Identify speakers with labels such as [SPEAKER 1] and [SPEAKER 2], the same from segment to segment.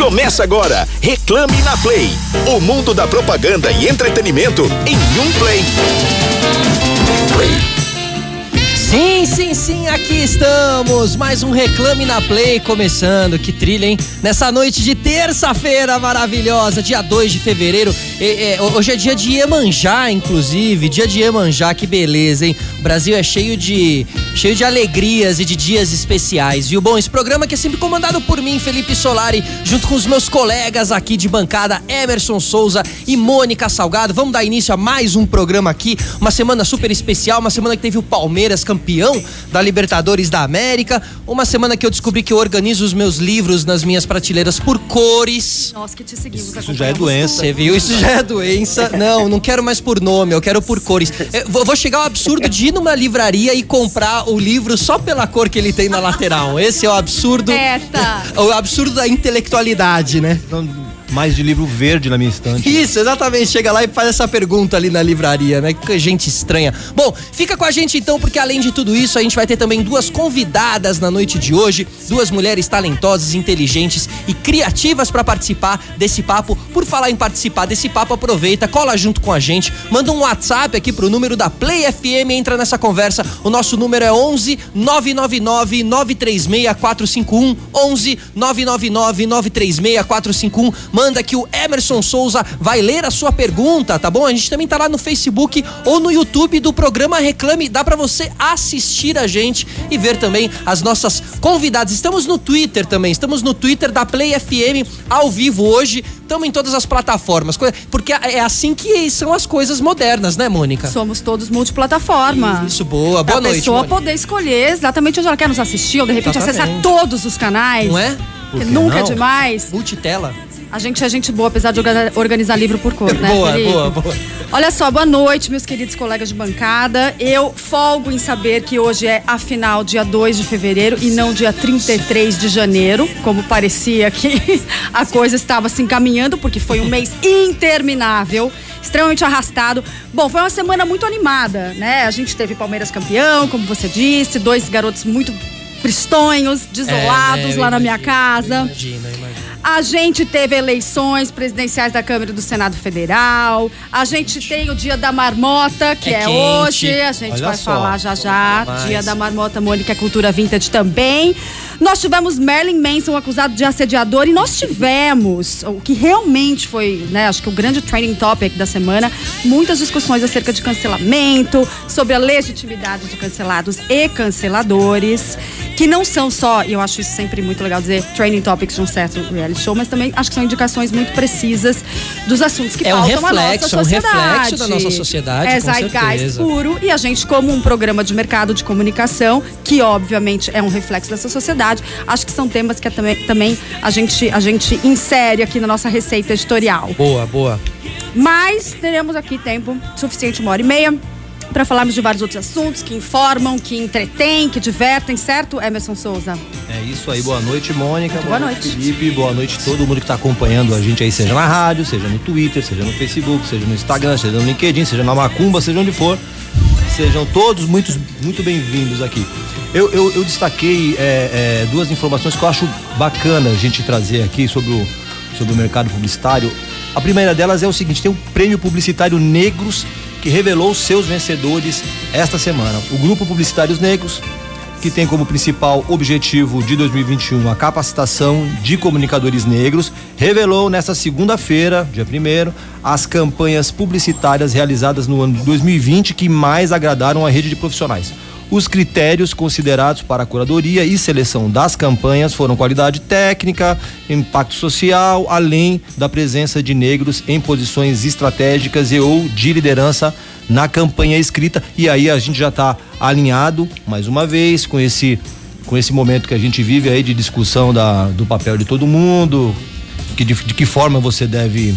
[SPEAKER 1] Começa agora, Reclame na Play. O mundo da propaganda e entretenimento em um play.
[SPEAKER 2] Play. Sim, sim, sim, aqui estamos. Mais um Reclame na Play começando. Que trilha, hein? Nessa noite de terça-feira maravilhosa, dia 2 de fevereiro. É, hoje é dia de Iemanjá, inclusive. Dia de Iemanjá, que beleza, hein? O Brasil é cheio de, cheio de alegrias e de dias especiais. Viu? Bom, esse programa que é sempre comandado por mim, Felipe Solari, junto com os meus colegas aqui de bancada, Emerson Souza e Mônica Salgado. Vamos dar início a mais um programa aqui. Uma semana super especial, uma semana que teve o Palmeiras campeão campeão da Libertadores da América. Uma semana que eu descobri que eu organizo os meus livros nas minhas prateleiras por cores.
[SPEAKER 3] Nós que te seguimos.
[SPEAKER 2] Isso já é doença. Você viu? Isso já é doença. Não, não quero mais por nome, eu quero por cores. Eu vou chegar ao absurdo de ir numa livraria e comprar o livro só pela cor que ele tem na lateral. Esse é o absurdo.
[SPEAKER 3] Eita.
[SPEAKER 2] O absurdo da intelectualidade, né?
[SPEAKER 4] Mais de livro verde na minha estante.
[SPEAKER 2] Isso, exatamente. Chega lá e faz essa pergunta ali na livraria, né? Que gente estranha. Bom, fica com a gente então, porque além de tudo isso, a gente vai ter também duas convidadas na noite de hoje, duas mulheres talentosas, inteligentes e criativas para participar desse papo. Por falar em participar desse papo, aproveita, cola junto com a gente, manda um WhatsApp aqui pro número da Play FM, entra nessa conversa. O nosso número é 11 999 936 451 11 999 936 451 manda que o Emerson Souza vai ler a sua pergunta, tá bom? A gente também tá lá no Facebook ou no YouTube do programa Reclame. Dá para você assistir a gente e ver também as nossas convidadas. Estamos no Twitter também, estamos no Twitter da Play FM ao vivo hoje. Estamos em todas as plataformas, porque é assim que são as coisas modernas, né, Mônica?
[SPEAKER 3] Somos todos multiplataforma.
[SPEAKER 2] Isso, boa. Boa noite. A
[SPEAKER 3] pessoa Mônica. poder escolher exatamente onde ela quer nos assistir, ou de repente exatamente. acessar todos os canais.
[SPEAKER 2] Não é?
[SPEAKER 3] Nunca é não? é demais.
[SPEAKER 2] Multitela.
[SPEAKER 3] A gente é gente boa, apesar de organizar livro por cor, né?
[SPEAKER 2] Boa, boa, boa.
[SPEAKER 3] Olha só, boa noite, meus queridos colegas de bancada. Eu folgo em saber que hoje é a final dia 2 de fevereiro e não dia 33 de janeiro, como parecia que a coisa estava se encaminhando, porque foi um mês interminável, extremamente arrastado. Bom, foi uma semana muito animada, né? A gente teve Palmeiras campeão, como você disse, dois garotos muito pristonhos, desolados é, né? lá na minha casa. Imagina, imagina. A gente teve eleições presidenciais da Câmara e do Senado Federal. A gente tem o Dia da Marmota, que é, é hoje. A gente Olha vai só. falar já já. Dia da Marmota, Mônica Cultura Vintage também. Nós tivemos Merlin Manson acusado de assediador e nós tivemos o que realmente foi, né, acho que o grande trending topic da semana, muitas discussões acerca de cancelamento, sobre a legitimidade de cancelados e canceladores, que não são só, e eu acho isso sempre muito legal dizer, trending topics de um certo reality reality show, mas também acho que são indicações muito precisas dos assuntos que
[SPEAKER 2] é
[SPEAKER 3] um
[SPEAKER 2] reflexo,
[SPEAKER 3] a nossa sociedade.
[SPEAKER 2] É um reflexo da nossa sociedade,
[SPEAKER 3] É zeitgeist puro e a gente como um programa de mercado de comunicação, que obviamente é um reflexo dessa sociedade, acho que são temas que também, também a, gente, a gente insere aqui na nossa receita editorial.
[SPEAKER 2] Boa, boa.
[SPEAKER 3] Mas teremos aqui tempo suficiente, uma hora e meia para falarmos de vários outros assuntos que informam, que entretêm, que divertem, certo, Emerson Souza?
[SPEAKER 4] É isso aí, boa noite, Mônica.
[SPEAKER 3] Boa, boa noite.
[SPEAKER 4] Felipe, boa noite a todo mundo que está acompanhando a gente aí, seja na rádio, seja no Twitter, seja no Facebook, seja no Instagram, seja no LinkedIn, seja na Macumba, seja onde for. Sejam todos muito, muito bem-vindos aqui. Eu, eu, eu destaquei é, é, duas informações que eu acho bacana a gente trazer aqui sobre o, sobre o mercado publicitário. A primeira delas é o seguinte: tem o prêmio publicitário Negros que revelou seus vencedores esta semana. O Grupo Publicitários Negros, que tem como principal objetivo de 2021 a capacitação de comunicadores negros, revelou nesta segunda-feira, dia 1 as campanhas publicitárias realizadas no ano de 2020 que mais agradaram a rede de profissionais. Os critérios considerados para a curadoria e seleção das campanhas foram qualidade técnica, impacto social, além da presença de negros em posições estratégicas e ou de liderança na campanha escrita. E aí a gente já está alinhado, mais uma vez, com esse, com esse momento que a gente vive aí de discussão da, do papel de todo mundo, que, de, de que forma você deve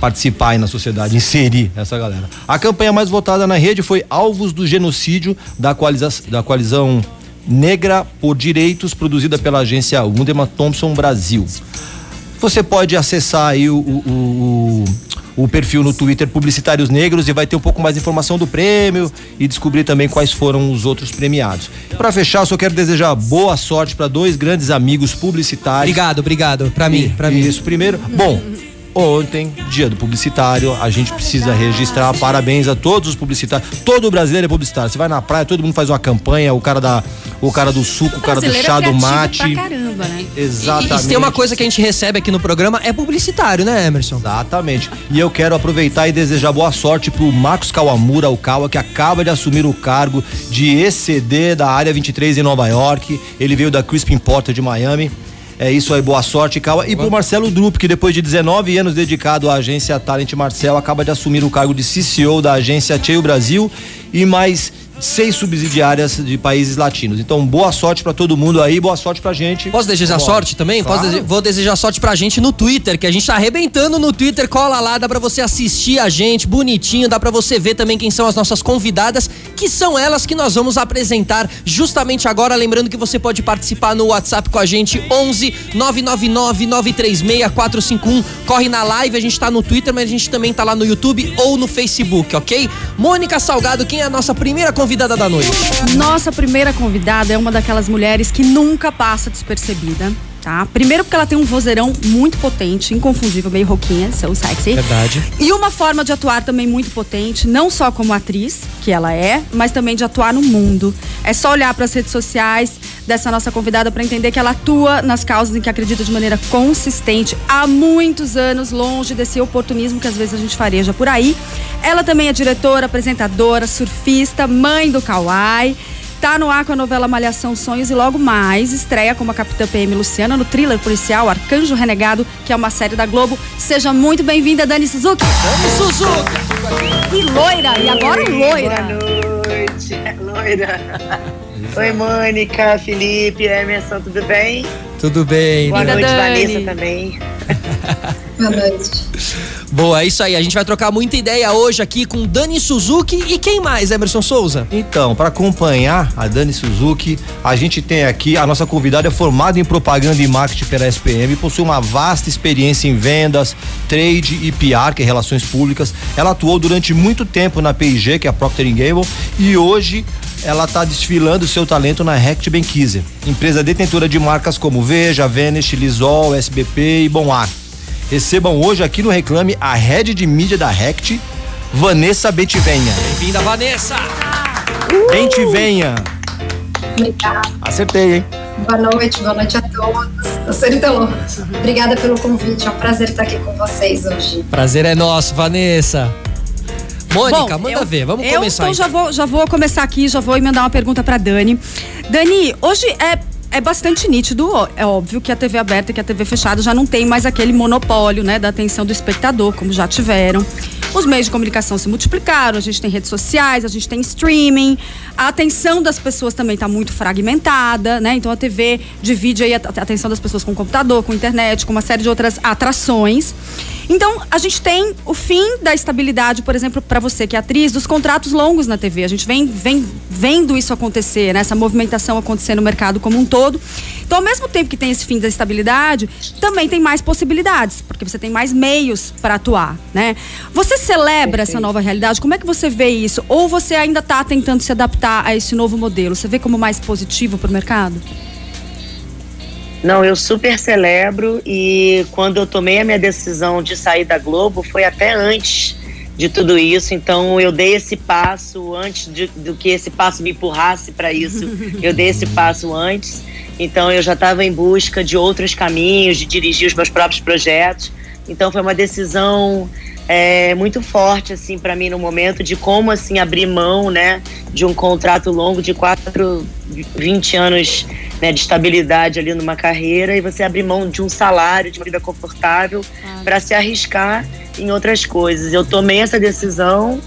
[SPEAKER 4] participar aí na sociedade, inserir essa galera. A campanha mais votada na rede foi Alvos do Genocídio da, coaliza da coalizão Negra por Direitos, produzida pela agência Wunderman Thompson Brasil. Você pode acessar aí o, o, o, o, perfil no Twitter Publicitários Negros e vai ter um pouco mais de informação do prêmio e descobrir também quais foram os outros premiados. Para fechar, só quero desejar boa sorte para dois grandes amigos publicitários.
[SPEAKER 2] Obrigado, obrigado. Para mim, para mim.
[SPEAKER 4] Isso, primeiro. Bom, ontem, dia do publicitário, a gente precisa registrar parabéns a todos os publicitários. Todo brasileiro é publicitário. Você vai na praia, todo mundo faz uma campanha, o cara da o cara do suco, o cara do chá do mate.
[SPEAKER 3] Pra caramba, né?
[SPEAKER 4] Exatamente.
[SPEAKER 2] E, e se tem uma coisa que a gente recebe aqui no programa é publicitário, né, Emerson?
[SPEAKER 4] Exatamente. E eu quero aproveitar e desejar boa sorte pro Marcos Kawamura, o Kawa, que acaba de assumir o cargo de ECD da área 23 em Nova York. Ele veio da Crispin Porter de Miami. É isso aí, boa sorte, Calma. E pro Marcelo Drup, que depois de 19 anos dedicado à agência Talent Marcel, acaba de assumir o cargo de CCO da agência Cheio Brasil e mais seis subsidiárias de países latinos. Então, boa sorte para todo mundo aí, boa sorte pra gente.
[SPEAKER 2] Posso desejar Bora. sorte também? Claro. Posso dese vou desejar sorte pra gente no Twitter, que a gente tá arrebentando no Twitter. Cola lá, dá pra você assistir a gente bonitinho, dá pra você ver também quem são as nossas convidadas, que são elas que nós vamos apresentar justamente agora. Lembrando que você pode participar no WhatsApp com a gente, 11 999 936 451. Corre na live, a gente tá no Twitter, mas a gente também tá lá no YouTube ou no Facebook, ok? Mônica Salgado, quem é a nossa primeira convidada? Convidada da noite?
[SPEAKER 3] Nossa primeira convidada é uma daquelas mulheres que nunca passa despercebida. Tá? Primeiro porque ela tem um vozeirão muito potente, inconfundível, meio roquinha, so sexy.
[SPEAKER 2] Verdade.
[SPEAKER 3] E uma forma de atuar também muito potente, não só como atriz, que ela é, mas também de atuar no mundo. É só olhar para as redes sociais dessa nossa convidada para entender que ela atua nas causas em que acredita de maneira consistente há muitos anos, longe desse oportunismo que às vezes a gente fareja por aí. Ela também é diretora, apresentadora, surfista, mãe do Kawaii. Tá no ar com a novela Malhação Sonhos e logo mais estreia como a Capitã PM Luciana no thriller policial Arcanjo Renegado, que é uma série da Globo. Seja muito bem-vinda, Dani Suzuki.
[SPEAKER 2] Dani Suzuki!
[SPEAKER 3] E loira, e agora loira.
[SPEAKER 5] Boa noite, loira. Oi, Mônica, Felipe, Emerson, tudo bem?
[SPEAKER 2] Tudo bem.
[SPEAKER 5] Boa
[SPEAKER 3] Linda
[SPEAKER 5] noite,
[SPEAKER 3] Dani.
[SPEAKER 5] Vanessa também.
[SPEAKER 6] Boa noite.
[SPEAKER 2] Boa, é isso aí. A gente vai trocar muita ideia hoje aqui com Dani Suzuki e quem mais, Emerson Souza?
[SPEAKER 4] Então, para acompanhar a Dani Suzuki, a gente tem aqui a nossa convidada é formada em propaganda e marketing pela SPM, possui uma vasta experiência em vendas, trade e PR, que é relações públicas. Ela atuou durante muito tempo na P&G, que é a Procter Gamble, e hoje ela está desfilando seu talento na Rect Benkiser, empresa detentora de marcas como Veja, Venice, Lisol, SBP e Bom Ar. Recebam hoje aqui no Reclame a head de mídia da Rect, Vanessa Bentivenha.
[SPEAKER 2] Bem-vinda, Vanessa!
[SPEAKER 4] Bentivenha.
[SPEAKER 6] Obrigada.
[SPEAKER 4] Acertei, hein?
[SPEAKER 6] Boa noite, boa noite a todos. Eu sou Rita Obrigada pelo convite, é um prazer estar aqui com vocês hoje.
[SPEAKER 2] Prazer é nosso, Vanessa. Mônica,
[SPEAKER 3] Bom,
[SPEAKER 2] manda
[SPEAKER 3] eu-
[SPEAKER 2] ver, vamos
[SPEAKER 3] eu,
[SPEAKER 2] começar.
[SPEAKER 3] Então, já vou, já vou começar aqui, já vou emendar uma pergunta para Dani. Dani, hoje é, é bastante nítido, é óbvio que a TV aberta e que a TV fechada já não tem mais aquele monopólio, né, da atenção do espectador, como já tiveram. Os meios de comunicação se multiplicaram, a gente tem redes sociais, a gente tem streaming, a atenção das pessoas também está muito fragmentada, né? Então a TV divide aí a atenção das pessoas com o computador, com a internet, com uma série de outras atrações. Então, a gente tem o fim da estabilidade, por exemplo, para você que é atriz, dos contratos longos na TV. A gente vem, vem vendo isso acontecer, né? essa movimentação acontecer no mercado como um todo. Então, ao mesmo tempo que tem esse fim da estabilidade, também tem mais possibilidades, porque você tem mais meios para atuar, né? Você celebra essa nova realidade? Como é que você vê isso? Ou você ainda está tentando se adaptar a esse novo modelo? Você vê como mais positivo para o mercado?
[SPEAKER 5] Não, eu super celebro e quando eu tomei a minha decisão de sair da Globo foi até antes de tudo isso, então eu dei esse passo antes de, do que esse passo me empurrasse para isso. Eu dei esse passo antes, então eu já estava em busca de outros caminhos, de dirigir os meus próprios projetos. Então foi uma decisão é, muito forte assim para mim no momento de como assim abrir mão, né, de um contrato longo de quatro, 20 anos né, de estabilidade ali numa carreira e você abrir mão de um salário, de uma vida confortável para se arriscar em outras coisas. Eu tomei essa decisão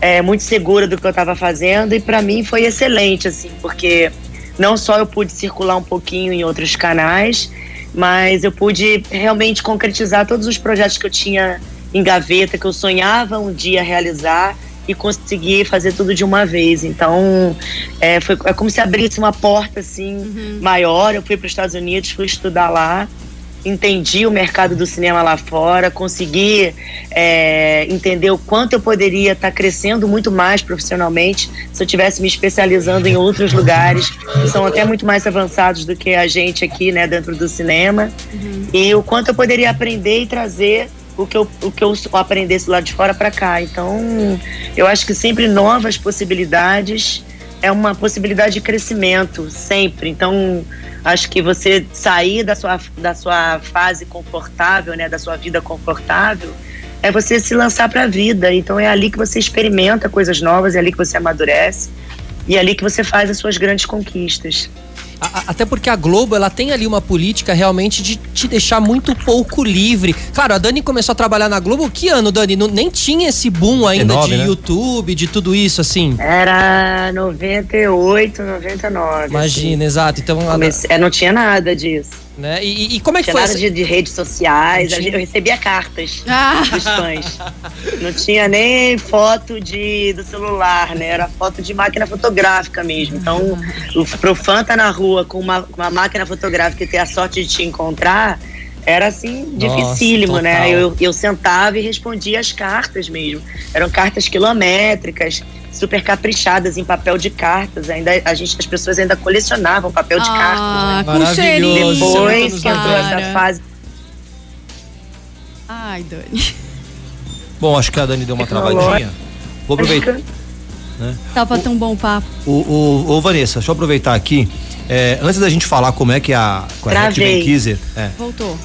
[SPEAKER 5] é, muito segura do que eu estava fazendo e para mim foi excelente assim, porque não só eu pude circular um pouquinho em outros canais, mas eu pude realmente concretizar todos os projetos que eu tinha em gaveta, que eu sonhava um dia realizar e conseguir fazer tudo de uma vez. Então, é, foi, é como se abrisse uma porta assim maior. Eu fui para os Estados Unidos, fui estudar lá entendi o mercado do cinema lá fora, consegui é, entender o quanto eu poderia estar tá crescendo muito mais profissionalmente se eu tivesse me especializando em outros lugares que são até muito mais avançados do que a gente aqui, né, dentro do cinema, uhum. e o quanto eu poderia aprender e trazer o que eu, o que eu aprendesse lá de fora para cá. Então, eu acho que sempre novas possibilidades é uma possibilidade de crescimento, sempre. Então, acho que você sair da sua, da sua fase confortável, né, da sua vida confortável, é você se lançar para a vida. Então, é ali que você experimenta coisas novas, é ali que você amadurece e é ali que você faz as suas grandes conquistas.
[SPEAKER 2] Até porque a Globo, ela tem ali uma política realmente de te deixar muito pouco livre. Claro, a Dani começou a trabalhar na Globo, que ano, Dani? Não, nem tinha esse boom ainda 9, de né? YouTube, de tudo isso, assim.
[SPEAKER 5] Era 98, 99.
[SPEAKER 2] Imagina, assim. exato. Então,
[SPEAKER 5] Comecei, é, não tinha nada disso.
[SPEAKER 2] Né? E, e, como é que foi?
[SPEAKER 5] Nada de, de, redes sociais, tinha... eu recebia cartas ah. dos fãs. Não tinha nem foto de, do celular, né? Era foto de máquina fotográfica mesmo. Então, o, pro fã estar tá na rua com uma, uma máquina fotográfica e ter a sorte de te encontrar, era assim, dificílimo, né? Eu, eu sentava e respondia as cartas mesmo. Eram cartas quilométricas super caprichadas em papel de cartas. Ainda a gente, as pessoas ainda colecionavam papel de ah,
[SPEAKER 3] cartas. Né? Com cheirinho.
[SPEAKER 5] Depois que entrou essa fase.
[SPEAKER 3] Ai, Dani.
[SPEAKER 4] Bom, acho que a Dani deu uma travadinha. Vou aproveitar.
[SPEAKER 3] Né? Tava tão bom o papo.
[SPEAKER 4] O, o, o, Vanessa, deixa eu aproveitar aqui. É, antes da gente falar como é que a, a Rect Benkiser.
[SPEAKER 3] É. Voltou.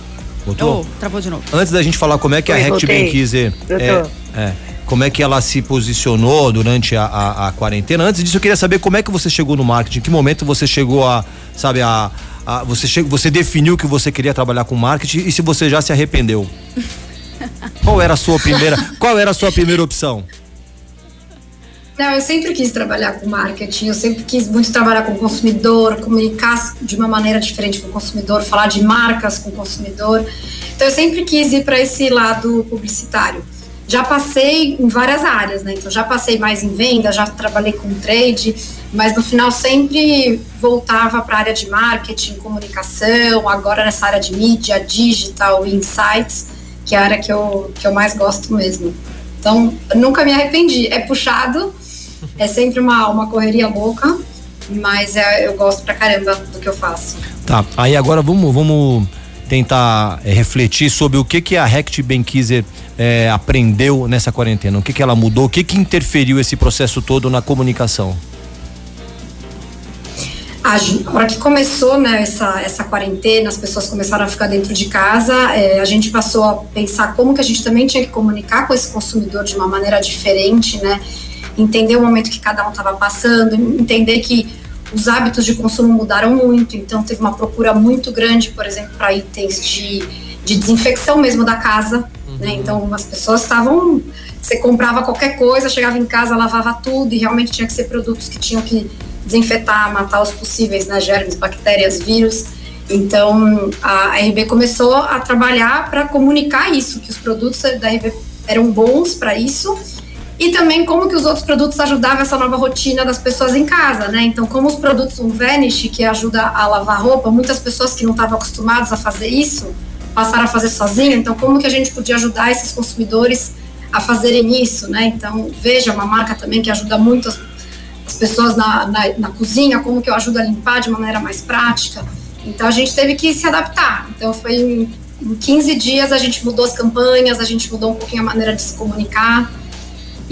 [SPEAKER 4] Voltou?
[SPEAKER 3] Oh, travou de novo.
[SPEAKER 4] Antes da gente falar como é que Oi, a Rect Benkiser. É, é, como é que ela se posicionou durante a, a, a, quarentena. Antes disso, eu queria saber como é que você chegou no marketing, em que momento você chegou a, sabe, a, a você, che, você definiu que você queria trabalhar com marketing e se você já se arrependeu. qual era a sua primeira, qual era a sua primeira opção?
[SPEAKER 6] Não, eu sempre quis trabalhar com marketing, eu sempre quis muito trabalhar com o consumidor, comunicar de uma maneira diferente com o consumidor, falar de marcas com o consumidor. Então eu sempre quis ir para esse lado publicitário já passei em várias áreas, né? Então já passei mais em venda, já trabalhei com trade, mas no final sempre voltava para a área de marketing, comunicação, agora nessa área de mídia, digital insights, que é a área que eu, que eu mais gosto mesmo. Então, nunca me arrependi. É puxado, é sempre uma, uma correria louca, mas é, eu gosto pra caramba do que eu faço.
[SPEAKER 4] Tá, aí agora vamos, vamos tentar é, refletir sobre o que que a Rect Benkiser é, aprendeu nessa quarentena, o que que ela mudou, o que que interferiu esse processo todo na comunicação.
[SPEAKER 6] A hora que começou né, essa, essa quarentena, as pessoas começaram a ficar dentro de casa, é, a gente passou a pensar como que a gente também tinha que comunicar com esse consumidor de uma maneira diferente, né? Entender o momento que cada um estava passando, entender que os hábitos de consumo mudaram muito, então teve uma procura muito grande, por exemplo, para itens de, de desinfecção mesmo da casa. Uhum. Né? Então as pessoas estavam. Você comprava qualquer coisa, chegava em casa, lavava tudo, e realmente tinha que ser produtos que tinham que desinfetar, matar os possíveis né, germes, bactérias, vírus. Então a RB começou a trabalhar para comunicar isso, que os produtos da RB eram bons para isso e também como que os outros produtos ajudavam essa nova rotina das pessoas em casa, né? Então, como os produtos um Vanish, que ajuda a lavar roupa, muitas pessoas que não estavam acostumadas a fazer isso, passaram a fazer sozinho, então como que a gente podia ajudar esses consumidores a fazerem isso, né? Então, veja, uma marca também que ajuda muito as, as pessoas na, na, na cozinha, como que eu ajudo a limpar de maneira mais prática. Então, a gente teve que se adaptar. Então, foi em, em 15 dias a gente mudou as campanhas, a gente mudou um pouquinho a maneira de se comunicar,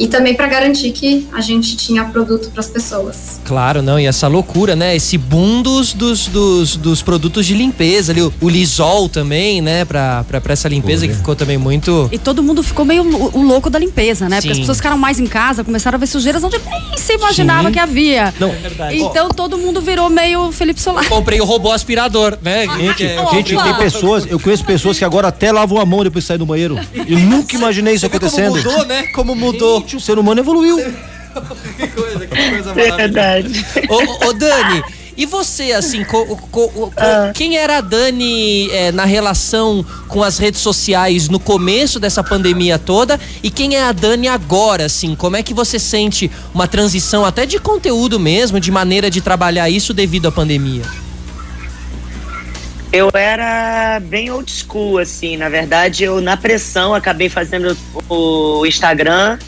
[SPEAKER 6] e também para garantir que a gente tinha produto para as pessoas.
[SPEAKER 2] Claro, não, e essa loucura, né? Esse boom dos, dos, dos, dos produtos de limpeza ali, o, o Lisol também, né? Para essa limpeza que ficou também muito.
[SPEAKER 3] E todo mundo ficou meio o, o louco da limpeza, né? Sim. Porque as pessoas ficaram mais em casa, começaram a ver sujeiras onde nem se imaginava Sim. que havia.
[SPEAKER 2] Não, é verdade.
[SPEAKER 3] Então oh. todo mundo virou meio Felipe Solar.
[SPEAKER 2] Comprei o robô aspirador, né?
[SPEAKER 4] Ah, gente, gente tem pessoas, eu conheço pessoas que agora até lavam a mão depois de sair do banheiro. Eu nunca imaginei isso acontecendo.
[SPEAKER 2] Como mudou, né? Como mudou.
[SPEAKER 4] Gente, o ser humano evoluiu.
[SPEAKER 2] que coisa, que coisa. Verdade. Ô, ô, Dani, e você, assim, co, co, co, ah. quem era a Dani é, na relação com as redes sociais no começo dessa pandemia toda e quem é a Dani agora, assim? Como é que você sente uma transição até de conteúdo mesmo, de maneira de trabalhar isso devido à pandemia?
[SPEAKER 5] Eu era bem old school, assim. Na verdade, eu, na pressão, acabei fazendo o Instagram,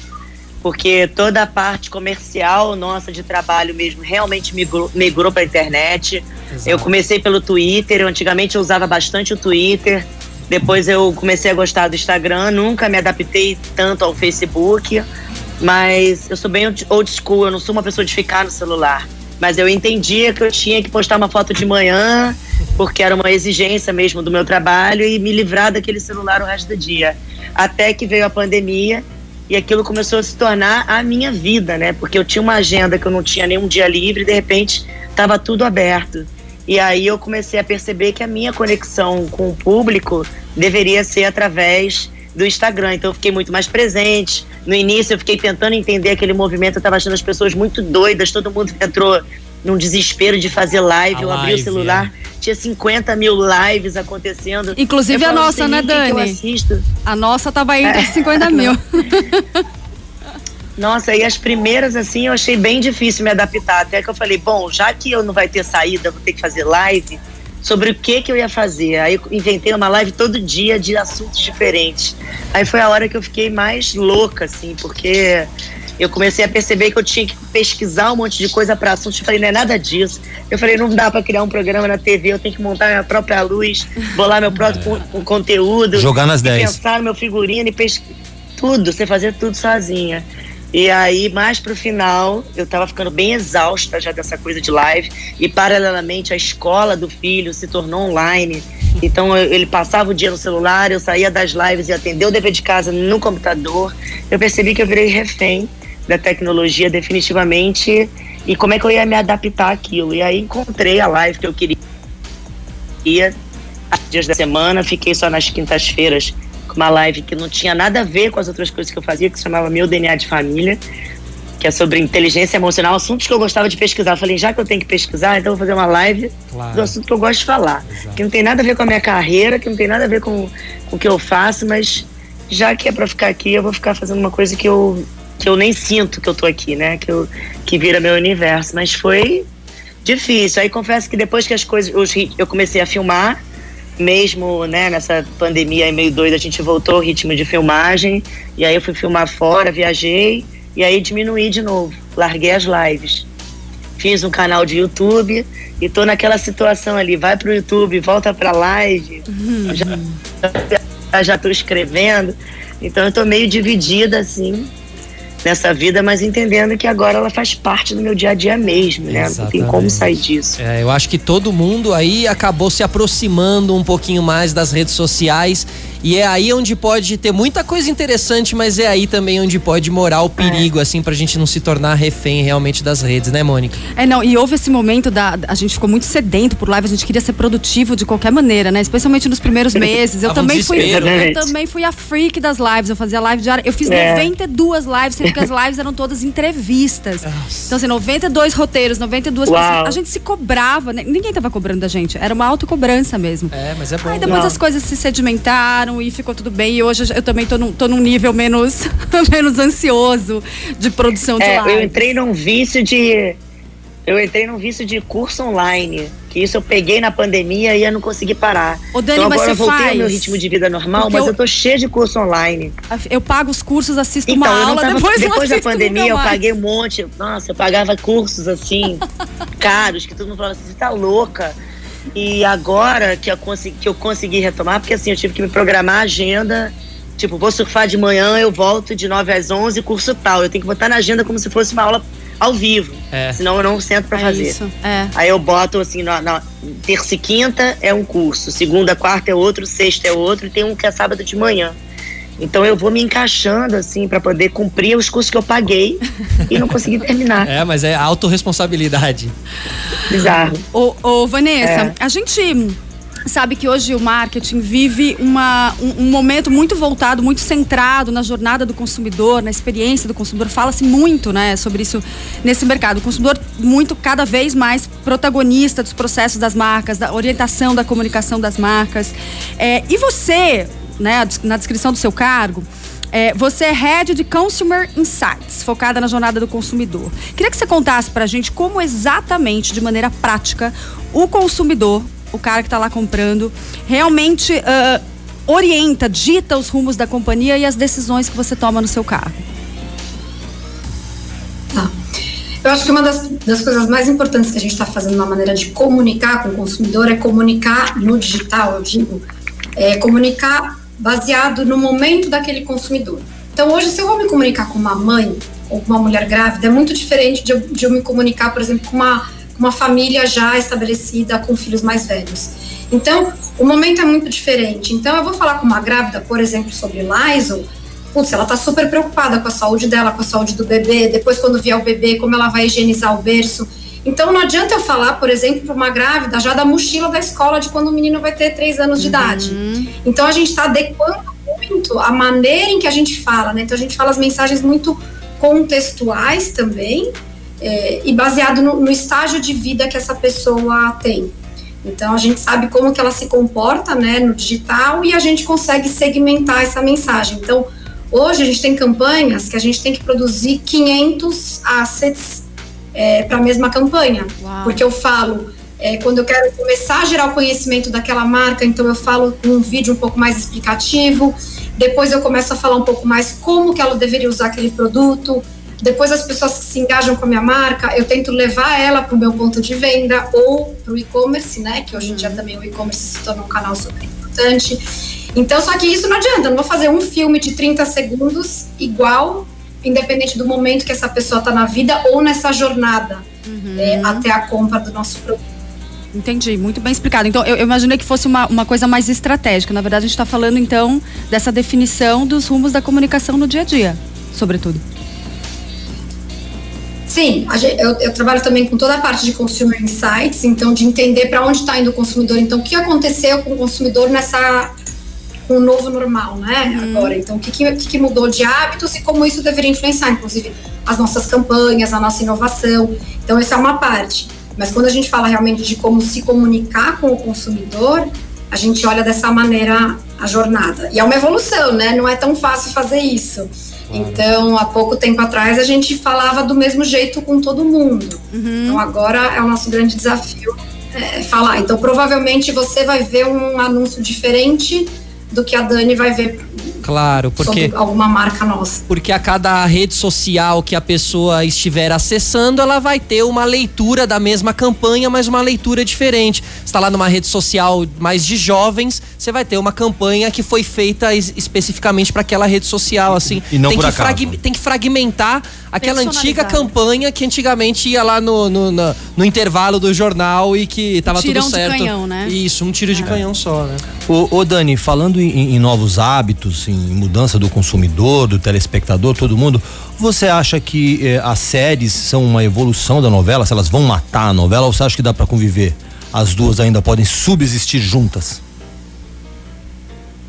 [SPEAKER 5] porque toda a parte comercial nossa de trabalho mesmo realmente migrou, migrou para a internet. Exato. Eu comecei pelo Twitter, eu antigamente eu usava bastante o Twitter. Depois eu comecei a gostar do Instagram, nunca me adaptei tanto ao Facebook, mas eu sou bem old school, eu não sou uma pessoa de ficar no celular. Mas eu entendia que eu tinha que postar uma foto de manhã, porque era uma exigência mesmo do meu trabalho, e me livrar daquele celular o resto do dia. Até que veio a pandemia e aquilo começou a se tornar a minha vida, né? Porque eu tinha uma agenda que eu não tinha nenhum dia livre de repente estava tudo aberto. E aí eu comecei a perceber que a minha conexão com o público deveria ser através do Instagram. Então eu fiquei muito mais presente. No início eu fiquei tentando entender aquele movimento, eu estava achando as pessoas muito doidas, todo mundo entrou num desespeiro de fazer live. A eu abri o celular, é. tinha 50 mil lives acontecendo.
[SPEAKER 3] Inclusive a nossa, né, Dani? A nossa tava entre é. 50 mil.
[SPEAKER 5] Nossa, e as primeiras, assim, eu achei bem difícil me adaptar. Até que eu falei, bom, já que eu não vai ter saída, vou ter que fazer live, sobre o que que eu ia fazer. Aí eu inventei uma live todo dia de assuntos diferentes. Aí foi a hora que eu fiquei mais louca, assim, porque eu comecei a perceber que eu tinha que pesquisar um monte de coisa para assuntos. Eu falei, não é nada disso. Eu falei, não dá para criar um programa na TV, eu tenho que montar minha própria luz, bolar meu próprio é. conteúdo.
[SPEAKER 4] Jogar nas 10.
[SPEAKER 5] Pensar no meu figurino e pesquisar tudo, você fazer tudo sozinha. E aí, mais pro final, eu tava ficando bem exausta já dessa coisa de live. E, paralelamente, a escola do filho se tornou online. Então, eu, ele passava o dia no celular, eu saía das lives e atendia o dever de casa no computador. Eu percebi que eu virei refém da tecnologia, definitivamente. E como é que eu ia me adaptar àquilo? E aí, encontrei a live que eu queria. Dias da semana, fiquei só nas quintas-feiras uma live que não tinha nada a ver com as outras coisas que eu fazia, que se chamava Meu DNA de Família, que é sobre inteligência emocional, assuntos que eu gostava de pesquisar. Eu falei, já que eu tenho que pesquisar, então eu vou fazer uma live claro. do assunto que eu gosto de falar. Exato. Que não tem nada a ver com a minha carreira, que não tem nada a ver com, com o que eu faço, mas já que é para ficar aqui, eu vou ficar fazendo uma coisa que eu, que eu nem sinto que eu tô aqui, né? Que, eu, que vira meu universo. Mas foi difícil. Aí confesso que depois que as coisas. eu comecei a filmar mesmo né, nessa pandemia meio doida, a gente voltou ao ritmo de filmagem. E aí eu fui filmar fora, viajei. E aí diminuí de novo. Larguei as lives. Fiz um canal de YouTube e tô naquela situação ali. Vai pro YouTube, volta pra live. Uhum. Já, já tô escrevendo. Então eu tô meio dividida, assim nessa vida, mas entendendo que agora ela faz parte do meu dia a dia mesmo, né? Exatamente. Não tem como sair disso.
[SPEAKER 2] É, eu acho que todo mundo aí acabou se aproximando um pouquinho mais das redes sociais e é aí onde pode ter muita coisa interessante, mas é aí também onde pode morar o perigo, é. assim, pra gente não se tornar refém realmente das redes, né, Mônica?
[SPEAKER 3] É, não, e houve esse momento da. A gente ficou muito sedento por live, a gente queria ser produtivo de qualquer maneira, né? Especialmente nos primeiros meses. Eu também fui. Eu também fui a freak das lives. Eu fazia live diária. Eu fiz é. 92 lives, sendo que as lives eram todas entrevistas. Nossa. Então, assim, 92 roteiros, 92 Uau. pessoas. A gente se cobrava, né? ninguém tava cobrando da gente. Era uma autocobrança mesmo.
[SPEAKER 2] É, mas é bom.
[SPEAKER 3] Aí depois não. as coisas se sedimentaram e ficou tudo bem. E hoje eu também tô num, tô num nível menos, menos ansioso de produção de
[SPEAKER 5] é,
[SPEAKER 3] lives.
[SPEAKER 5] Eu entrei num vício de. Eu entrei num vício de curso online. Que isso eu peguei na pandemia e eu não consegui parar.
[SPEAKER 3] Ô, Dani,
[SPEAKER 5] então agora
[SPEAKER 3] eu
[SPEAKER 5] voltei
[SPEAKER 3] faz...
[SPEAKER 5] ao meu ritmo de vida normal, Porque mas eu... eu tô cheia de curso online.
[SPEAKER 3] Eu pago os cursos, assisto
[SPEAKER 5] então,
[SPEAKER 3] uma aula,
[SPEAKER 5] tava,
[SPEAKER 3] depois
[SPEAKER 5] Depois da pandemia eu paguei um monte. Nossa, eu pagava cursos assim, caros, que todo mundo falava assim, você tá louca. E agora que eu, consegui, que eu consegui retomar, porque assim, eu tive que me programar a agenda. Tipo, vou surfar de manhã, eu volto de 9 às 11, curso tal. Eu tenho que botar na agenda como se fosse uma aula ao vivo. É. Senão eu não sento para é fazer. Isso, é. Aí eu boto assim, na, na, terça e quinta é um curso, segunda, quarta é outro, sexta é outro, e tem um que é sábado de manhã. Então eu vou me encaixando assim para poder cumprir os cursos que eu paguei e não consegui terminar.
[SPEAKER 2] É, mas é autorresponsabilidade.
[SPEAKER 5] Bizarro.
[SPEAKER 3] Ô, ô Vanessa, é. a gente sabe que hoje o marketing vive uma, um, um, momento muito voltado, muito centrado na jornada do consumidor, na experiência do consumidor. Fala-se muito, né, sobre isso nesse mercado. O consumidor muito cada vez mais protagonista dos processos das marcas, da orientação da comunicação das marcas. É, e você, né, na descrição do seu cargo, é, você é Head de Consumer Insights, focada na jornada do consumidor. Queria que você contasse para a gente como exatamente, de maneira prática, o consumidor o cara que está lá comprando realmente uh, orienta, dita os rumos da companhia e as decisões que você toma no seu carro?
[SPEAKER 6] Tá. Eu acho que uma das, das coisas mais importantes que a gente está fazendo na maneira de comunicar com o consumidor é comunicar no digital, eu digo, é comunicar baseado no momento daquele consumidor. Então, hoje, se eu vou me comunicar com uma mãe ou com uma mulher grávida, é muito diferente de eu, de eu me comunicar, por exemplo, com uma, uma família já estabelecida com filhos mais velhos. Então, o momento é muito diferente. Então, eu vou falar com uma grávida, por exemplo, sobre Lysol, putz, ela tá super preocupada com a saúde dela, com a saúde do bebê, depois quando vier o bebê, como ela vai higienizar o berço. Então não adianta eu falar, por exemplo, para uma grávida já da mochila da escola de quando o menino vai ter três anos de uhum. idade. Então a gente está adequando muito a maneira em que a gente fala, né? Então a gente fala as mensagens muito contextuais também é, e baseado no, no estágio de vida que essa pessoa tem. Então a gente sabe como que ela se comporta, né, no digital e a gente consegue segmentar essa mensagem. Então Hoje a gente tem campanhas que a gente tem que produzir 500 assets é, para a mesma campanha. Uau. Porque eu falo, é, quando eu quero começar a gerar o conhecimento daquela marca, então eu falo com um vídeo um pouco mais explicativo. Depois eu começo a falar um pouco mais como que ela deveria usar aquele produto. Depois as pessoas se engajam com a minha marca, eu tento levar ela para o meu ponto de venda ou para o e-commerce, né? Que hoje em dia uhum. também o e-commerce se torna um canal super importante. Então, só que isso não adianta, eu não vou fazer um filme de 30 segundos igual, independente do momento que essa pessoa está na vida ou nessa jornada uhum. é, até a compra do nosso produto.
[SPEAKER 3] Entendi, muito bem explicado. Então, eu, eu imaginei que fosse uma, uma coisa mais estratégica. Na verdade, a gente está falando, então, dessa definição dos rumos da comunicação no dia a dia, sobretudo.
[SPEAKER 6] Sim, eu, eu, trabalho também com toda a parte de consumer insights, então de entender para onde está indo o consumidor. Então, o que aconteceu com o consumidor nessa com o novo normal, né? Uhum. Agora, então, o que, que, que, mudou de hábitos e como isso deveria influenciar, inclusive, as nossas campanhas, a nossa inovação. Então, essa é uma parte. Mas quando a gente fala realmente de como se comunicar com o consumidor, a gente olha dessa maneira a jornada. E é uma evolução, né? Não é tão fácil fazer isso. Então, há pouco tempo atrás, a gente falava do mesmo jeito com todo mundo. Uhum. Então, agora é o nosso grande desafio é, falar. Então, provavelmente você vai ver um anúncio diferente do que a Dani vai ver
[SPEAKER 2] Claro, porque
[SPEAKER 6] alguma marca nossa.
[SPEAKER 2] Porque a cada rede social que a pessoa estiver acessando, ela vai ter uma leitura da mesma campanha, mas uma leitura diferente. Está lá numa rede social mais de jovens, você vai ter uma campanha que foi feita especificamente para aquela rede social, assim.
[SPEAKER 4] E não
[SPEAKER 2] tem
[SPEAKER 4] por
[SPEAKER 2] que
[SPEAKER 4] acaso.
[SPEAKER 2] tem que fragmentar aquela antiga campanha que antigamente ia lá no, no, no, no intervalo do jornal e que tava
[SPEAKER 3] tudo
[SPEAKER 2] certo.
[SPEAKER 3] De canhão, né?
[SPEAKER 2] Isso, um tiro é. de canhão só, né?
[SPEAKER 4] Ô, ô Dani, falando em, em novos hábitos, em mudança do consumidor, do telespectador, todo mundo, você acha que eh, as séries são uma evolução da novela? Se elas vão matar a novela ou você acha que dá para conviver? As duas ainda podem subsistir juntas?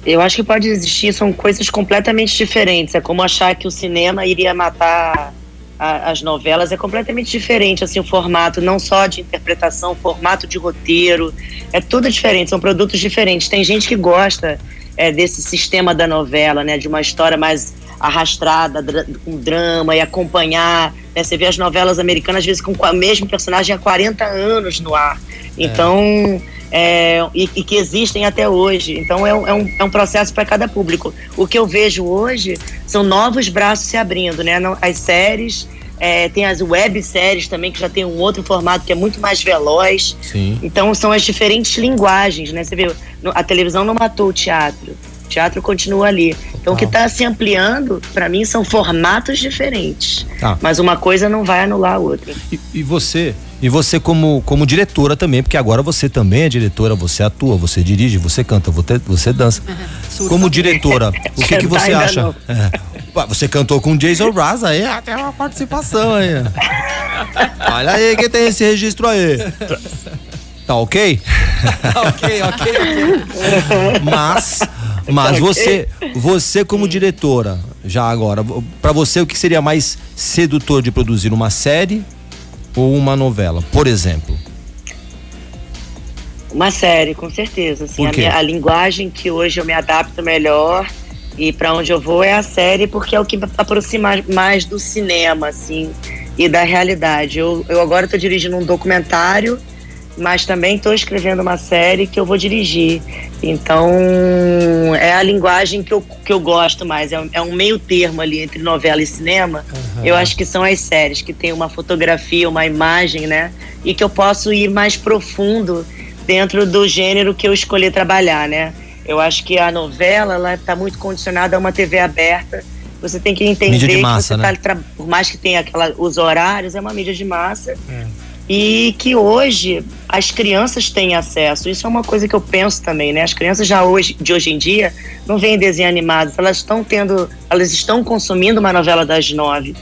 [SPEAKER 5] Eu acho que pode existir, são coisas completamente diferentes. É como achar que o cinema iria matar a, as novelas, é completamente diferente, assim, o formato, não só de interpretação, formato de roteiro, é tudo diferente, são produtos diferentes. Tem gente que gosta é, desse sistema da novela, né, de uma história mais arrastada, com drama e acompanhar. Né, você vê as novelas americanas, às vezes, com o mesmo personagem há 40 anos no ar. É. Então é, e, e, que existem até hoje. Então é um, é um, é um processo para cada público. O que eu vejo hoje são novos braços se abrindo, né? As séries, é, tem as webséries também, que já tem um outro formato que é muito mais veloz.
[SPEAKER 4] Sim.
[SPEAKER 5] Então são as diferentes linguagens, né? Você vê, a televisão não matou o teatro. O teatro continua ali. Então, o que está se ampliando, para mim, são formatos diferentes. Tá. Mas uma coisa não vai anular a outra.
[SPEAKER 4] E, e você, e você como, como diretora também, porque agora você também é diretora, você atua, você dirige, você canta, você, você dança. como diretora, o que, que você acha? É. Você cantou com Jason Raz aí, até uma participação aí. Olha aí quem tem esse registro aí. Tá ok?
[SPEAKER 2] ok, ok, ok.
[SPEAKER 4] Mas, mas você, você como diretora, já agora, para você o que seria mais sedutor de produzir uma série ou uma novela, por exemplo?
[SPEAKER 5] Uma série, com certeza. Assim, a, minha, a, linguagem que hoje eu me adapto melhor e para onde eu vou é a série, porque é o que aproxima mais do cinema, assim, e da realidade. Eu, eu agora estou dirigindo um documentário mas também estou escrevendo uma série que eu vou dirigir. Então, é a linguagem que eu, que eu gosto mais. É um, é um meio termo ali entre novela e cinema. Uhum. Eu acho que são as séries, que tem uma fotografia, uma imagem, né? E que eu posso ir mais profundo dentro do gênero que eu escolhi trabalhar, né? Eu acho que a novela, ela está muito condicionada a uma TV aberta. Você tem que entender massa, que você né? tá, por mais que tenha aquela, os horários, é uma mídia de massa. É e que hoje as crianças têm acesso. Isso é uma coisa que eu penso também, né? As crianças já hoje, de hoje em dia não veem desenho animados, elas estão tendo, elas estão consumindo uma novela das nove.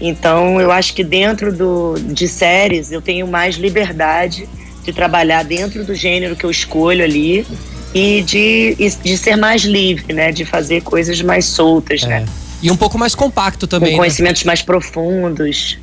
[SPEAKER 5] Então eu acho que dentro do, de séries eu tenho mais liberdade de trabalhar dentro do gênero que eu escolho ali e de, de ser mais livre, né? De fazer coisas mais soltas, é. né?
[SPEAKER 2] E um pouco mais compacto também. Com
[SPEAKER 5] né? conhecimentos né? mais profundos.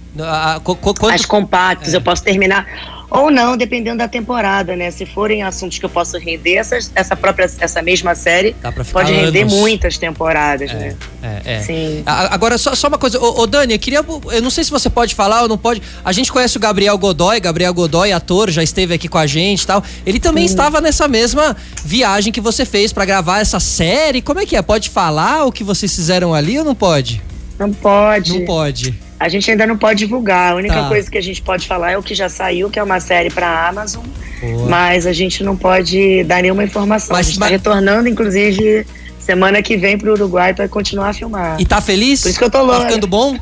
[SPEAKER 2] Quanto...
[SPEAKER 5] Mais compactos. É. Eu posso terminar ou não, dependendo da temporada, né? Se forem assuntos que eu posso render, essa, essa própria, essa mesma série pode render anos. muitas temporadas,
[SPEAKER 2] é,
[SPEAKER 5] né?
[SPEAKER 2] É, é. Sim. Agora, só, só uma coisa, ô, ô, Dani, eu queria. Eu não sei se você pode falar ou não pode. A gente conhece o Gabriel Godoy, Gabriel Godoy, ator, já esteve aqui com a gente e tal. Ele também estava nessa mesma viagem que você fez para gravar essa série. Como é que é? Pode falar o que vocês fizeram ali ou não pode?
[SPEAKER 5] Não pode.
[SPEAKER 2] Não pode.
[SPEAKER 5] A gente ainda não pode divulgar. A única tá. coisa que a gente pode falar é o que já saiu, que é uma série para Amazon. Boa. Mas a gente não pode dar nenhuma informação. Mas, a gente está retornando, inclusive, semana que vem para o Uruguai para continuar a filmar.
[SPEAKER 2] E tá feliz?
[SPEAKER 5] Por isso que eu tô louco.
[SPEAKER 2] Tá ficando bom?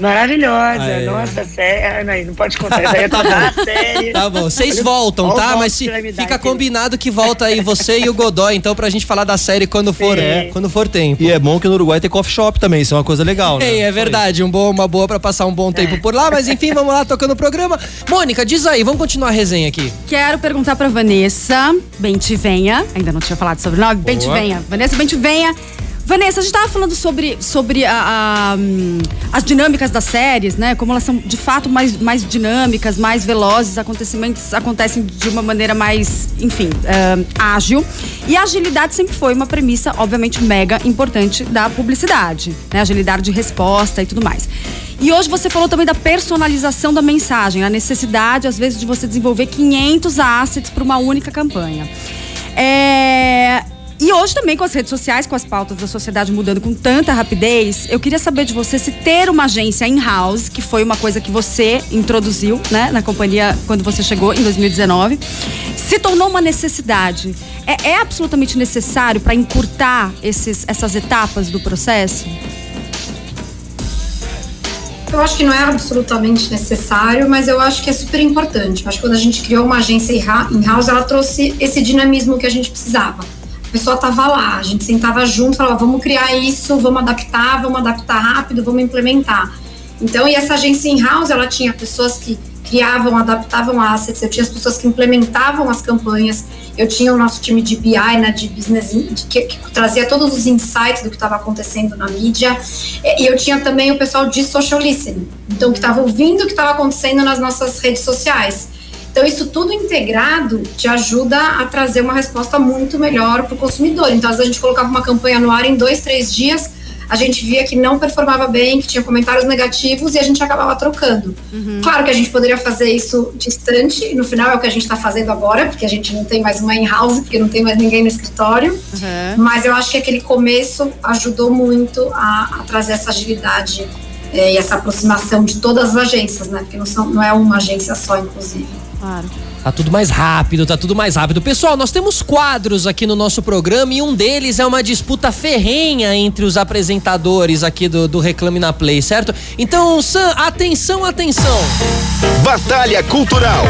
[SPEAKER 5] Maravilhosa. Aê. Nossa, sério. Não pode contar. Isso aí é tá série.
[SPEAKER 2] Tá bom. Vocês voltam, tá? Mas se, fica combinado que volta aí você e o Godoy, então, pra gente falar da série quando for, é, quando for tempo.
[SPEAKER 4] E é bom que no Uruguai tem coffee shop também, isso é uma coisa legal, né?
[SPEAKER 2] É, é verdade. Um bom, uma boa pra passar um bom tempo é. por lá. Mas enfim, vamos lá, tocando o programa. Mônica, diz aí, vamos continuar a resenha aqui.
[SPEAKER 3] Quero perguntar pra Vanessa Bentivenha. Ainda não tinha falado sobre o nome. Bentivenha. Vanessa Bentivenha Vanessa, a gente estava falando sobre, sobre a, a, hum, as dinâmicas das séries, né? Como elas são de fato mais, mais dinâmicas, mais velozes, acontecimentos acontecem de uma maneira mais, enfim, uh, ágil. E a agilidade sempre foi uma premissa, obviamente, mega importante da publicidade, né? Agilidade de resposta e tudo mais. E hoje você falou também da personalização da mensagem, a necessidade, às vezes, de você desenvolver 500 assets para uma única campanha. É e hoje também com as redes sociais, com as pautas da sociedade mudando com tanta rapidez, eu queria saber de você se ter uma agência in-house, que foi uma coisa que você introduziu, né, na companhia quando você chegou em 2019, se tornou uma necessidade. É, é absolutamente necessário para encurtar esses, essas etapas do processo?
[SPEAKER 6] Eu acho que não é absolutamente necessário, mas eu acho que é super importante. Eu acho que quando a gente criou uma agência in-house, ela trouxe esse dinamismo que a gente precisava a pessoa estava lá, a gente sentava junto, falava, vamos criar isso, vamos adaptar, vamos adaptar rápido, vamos implementar. Então, e essa agência in-house, ela tinha pessoas que criavam, adaptavam assets, eu tinha as pessoas que implementavam as campanhas, eu tinha o nosso time de BI, né, de business, que, que, trazia todos os insights do que estava acontecendo na mídia, e eu tinha também o pessoal de social listening, então que estava ouvindo o que estava acontecendo nas nossas redes sociais. Então, isso tudo integrado te ajuda a trazer uma resposta muito melhor para o consumidor. Então, às vezes a gente colocava uma campanha no ar em dois, três dias, a gente via que não performava bem, que tinha comentários negativos e a gente acabava trocando. Uhum. Claro que a gente poderia fazer isso distante, e no final é o que a gente está fazendo agora, porque a gente não tem mais uma in-house, porque não tem mais ninguém no escritório. Uhum. Mas eu acho que aquele começo ajudou muito a, a trazer essa agilidade é, e essa aproximação de todas as agências, né? Porque não, são, não é uma agência só, inclusive.
[SPEAKER 2] Claro. Tá tudo mais rápido, tá tudo mais rápido. Pessoal, nós temos quadros aqui no nosso programa e um deles é uma disputa ferrenha entre os apresentadores aqui do, do Reclame na Play, certo? Então, Sam, atenção, atenção.
[SPEAKER 1] Batalha Cultural.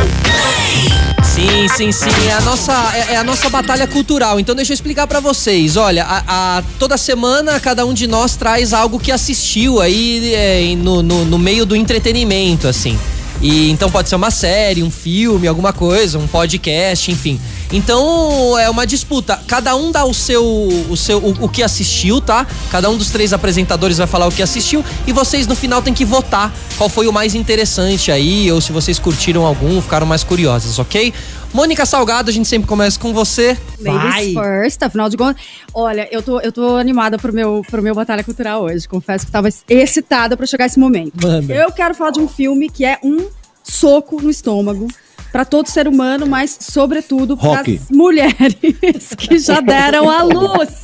[SPEAKER 2] Sim, sim, sim. É a nossa, é, é a nossa batalha cultural. Então deixa eu explicar para vocês. Olha, a, a, toda semana cada um de nós traz algo que assistiu aí é, no, no, no meio do entretenimento, assim. E então pode ser uma série, um filme, alguma coisa, um podcast, enfim. Então é uma disputa. Cada um dá o seu, o seu, o, o, que assistiu, tá? Cada um dos três apresentadores vai falar o que assistiu e vocês no final têm que votar qual foi o mais interessante aí ou se vocês curtiram algum, ficaram mais curiosos, ok? Mônica Salgado, a gente sempre começa com você.
[SPEAKER 3] Ladies Vai. first, afinal de contas. Olha, eu tô, eu tô animada pro meu, pro meu Batalha Cultural hoje. Confesso que tava excitada para chegar esse momento. Manda. Eu quero falar de um filme que é um soco no estômago para todo ser humano, mas sobretudo para as mulheres que já deram a luz.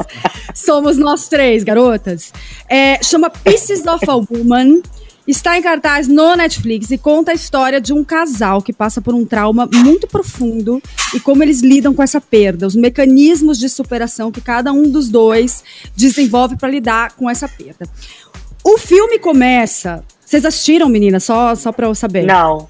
[SPEAKER 3] Somos nós três, garotas. É, chama Pieces of a Woman. Está em cartaz no Netflix e conta a história de um casal que passa por um trauma muito profundo e como eles lidam com essa perda, os mecanismos de superação que cada um dos dois desenvolve para lidar com essa perda. O filme começa. Vocês assistiram, menina? Só, só para eu saber.
[SPEAKER 5] Não.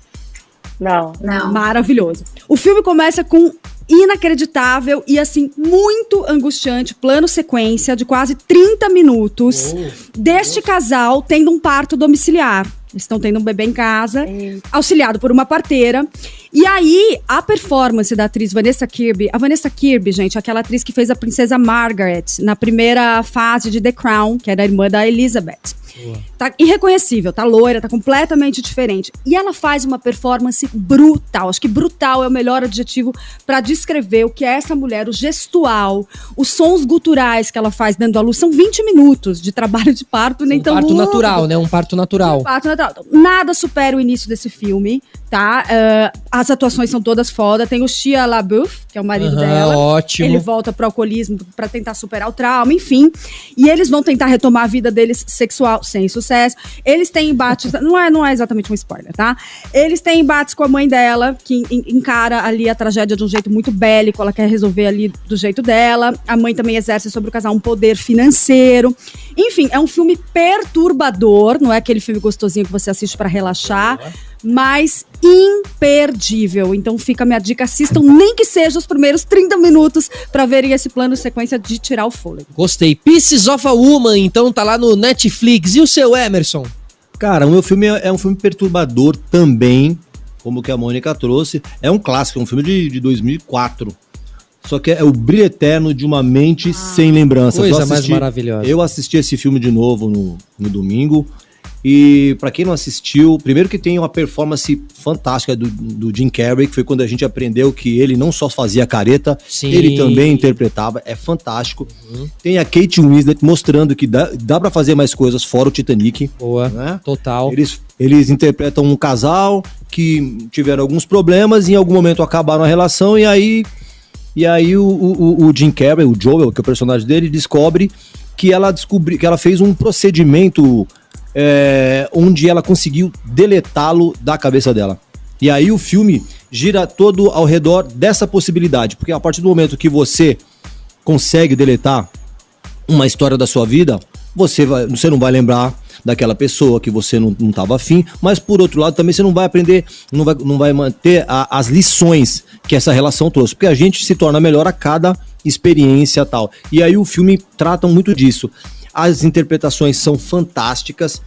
[SPEAKER 5] Não.
[SPEAKER 6] Não.
[SPEAKER 3] Maravilhoso. O filme começa com inacreditável e assim muito angustiante plano sequência de quase 30 minutos deste casal tendo um parto domiciliar. Eles estão tendo um bebê em casa, auxiliado por uma parteira. E aí, a performance da atriz Vanessa Kirby, a Vanessa Kirby, gente, aquela atriz que fez a princesa Margaret na primeira fase de The Crown, que era a irmã da Elizabeth. Tá irreconhecível, tá loira, tá completamente diferente. E ela faz uma performance brutal. Acho que brutal é o melhor adjetivo pra descrever o que é essa mulher, o gestual, os sons guturais que ela faz dando à luz. São 20 minutos de trabalho de parto, nem
[SPEAKER 2] um
[SPEAKER 3] tão
[SPEAKER 2] parto
[SPEAKER 3] longo.
[SPEAKER 2] natural, né? Um parto natural.
[SPEAKER 3] Parto natural. Nada supera o início desse filme, tá? Ah, as atuações são todas foda. Tem o Shia LaBeouf, que é o marido
[SPEAKER 2] Aham,
[SPEAKER 3] dela.
[SPEAKER 2] ótimo.
[SPEAKER 3] Ele volta pro alcoolismo pra tentar superar o trauma, enfim. E eles vão tentar retomar a vida deles sexual sem sucesso. Eles têm embates, não é, não é exatamente um spoiler, tá? Eles têm embates com a mãe dela, que en- encara ali a tragédia de um jeito muito bélico, ela quer resolver ali do jeito dela. A mãe também exerce sobre o casal um poder financeiro. Enfim, é um filme perturbador, não é aquele filme gostosinho que você assiste pra relaxar, mas imperdível. Então fica a minha dica, assistam nem que seja os primeiros 30 minutos pra verem esse plano sequência de tirar o fôlego.
[SPEAKER 2] Gostei. Pieces of a Woman, então tá lá no Netflix. E o seu Emerson?
[SPEAKER 4] Cara, o meu filme é é um filme perturbador também, como que a Mônica trouxe. É um clássico, é um filme de, de 2004. Só que é o brilho eterno de uma mente sem lembranças.
[SPEAKER 2] Coisa
[SPEAKER 4] Eu
[SPEAKER 2] mais
[SPEAKER 4] assisti-
[SPEAKER 2] maravilhosa.
[SPEAKER 4] Eu assisti esse filme de novo no, no domingo. E pra quem não assistiu, primeiro que tem uma performance fantástica do, do Jim Carrey, que foi quando a gente aprendeu que ele não só fazia careta,
[SPEAKER 2] Sim.
[SPEAKER 4] ele também interpretava, é fantástico. Tem a Kate Winslet mostrando que dá, dá para fazer mais coisas fora o Titanic.
[SPEAKER 2] Boa.
[SPEAKER 4] Né?
[SPEAKER 2] Total.
[SPEAKER 4] Eles, eles interpretam um casal que tiveram alguns problemas e em algum momento acabaram a relação e aí e aí o, o, o Jim Carrey, o Joel, que é o personagem dele, descobre que ela descobriu que ela fez um procedimento é, onde ela conseguiu deletá-lo da cabeça dela. E aí o filme gira todo ao redor dessa possibilidade, porque a partir do momento que você consegue deletar uma história da sua vida, você, vai, você não vai lembrar daquela pessoa que você não, não tava afim, mas por outro lado também você não vai aprender, não vai, não vai manter a- as lições que essa relação trouxe, porque a gente se torna melhor a cada experiência tal. E aí o filme trata muito disso. As interpretações são fantásticas.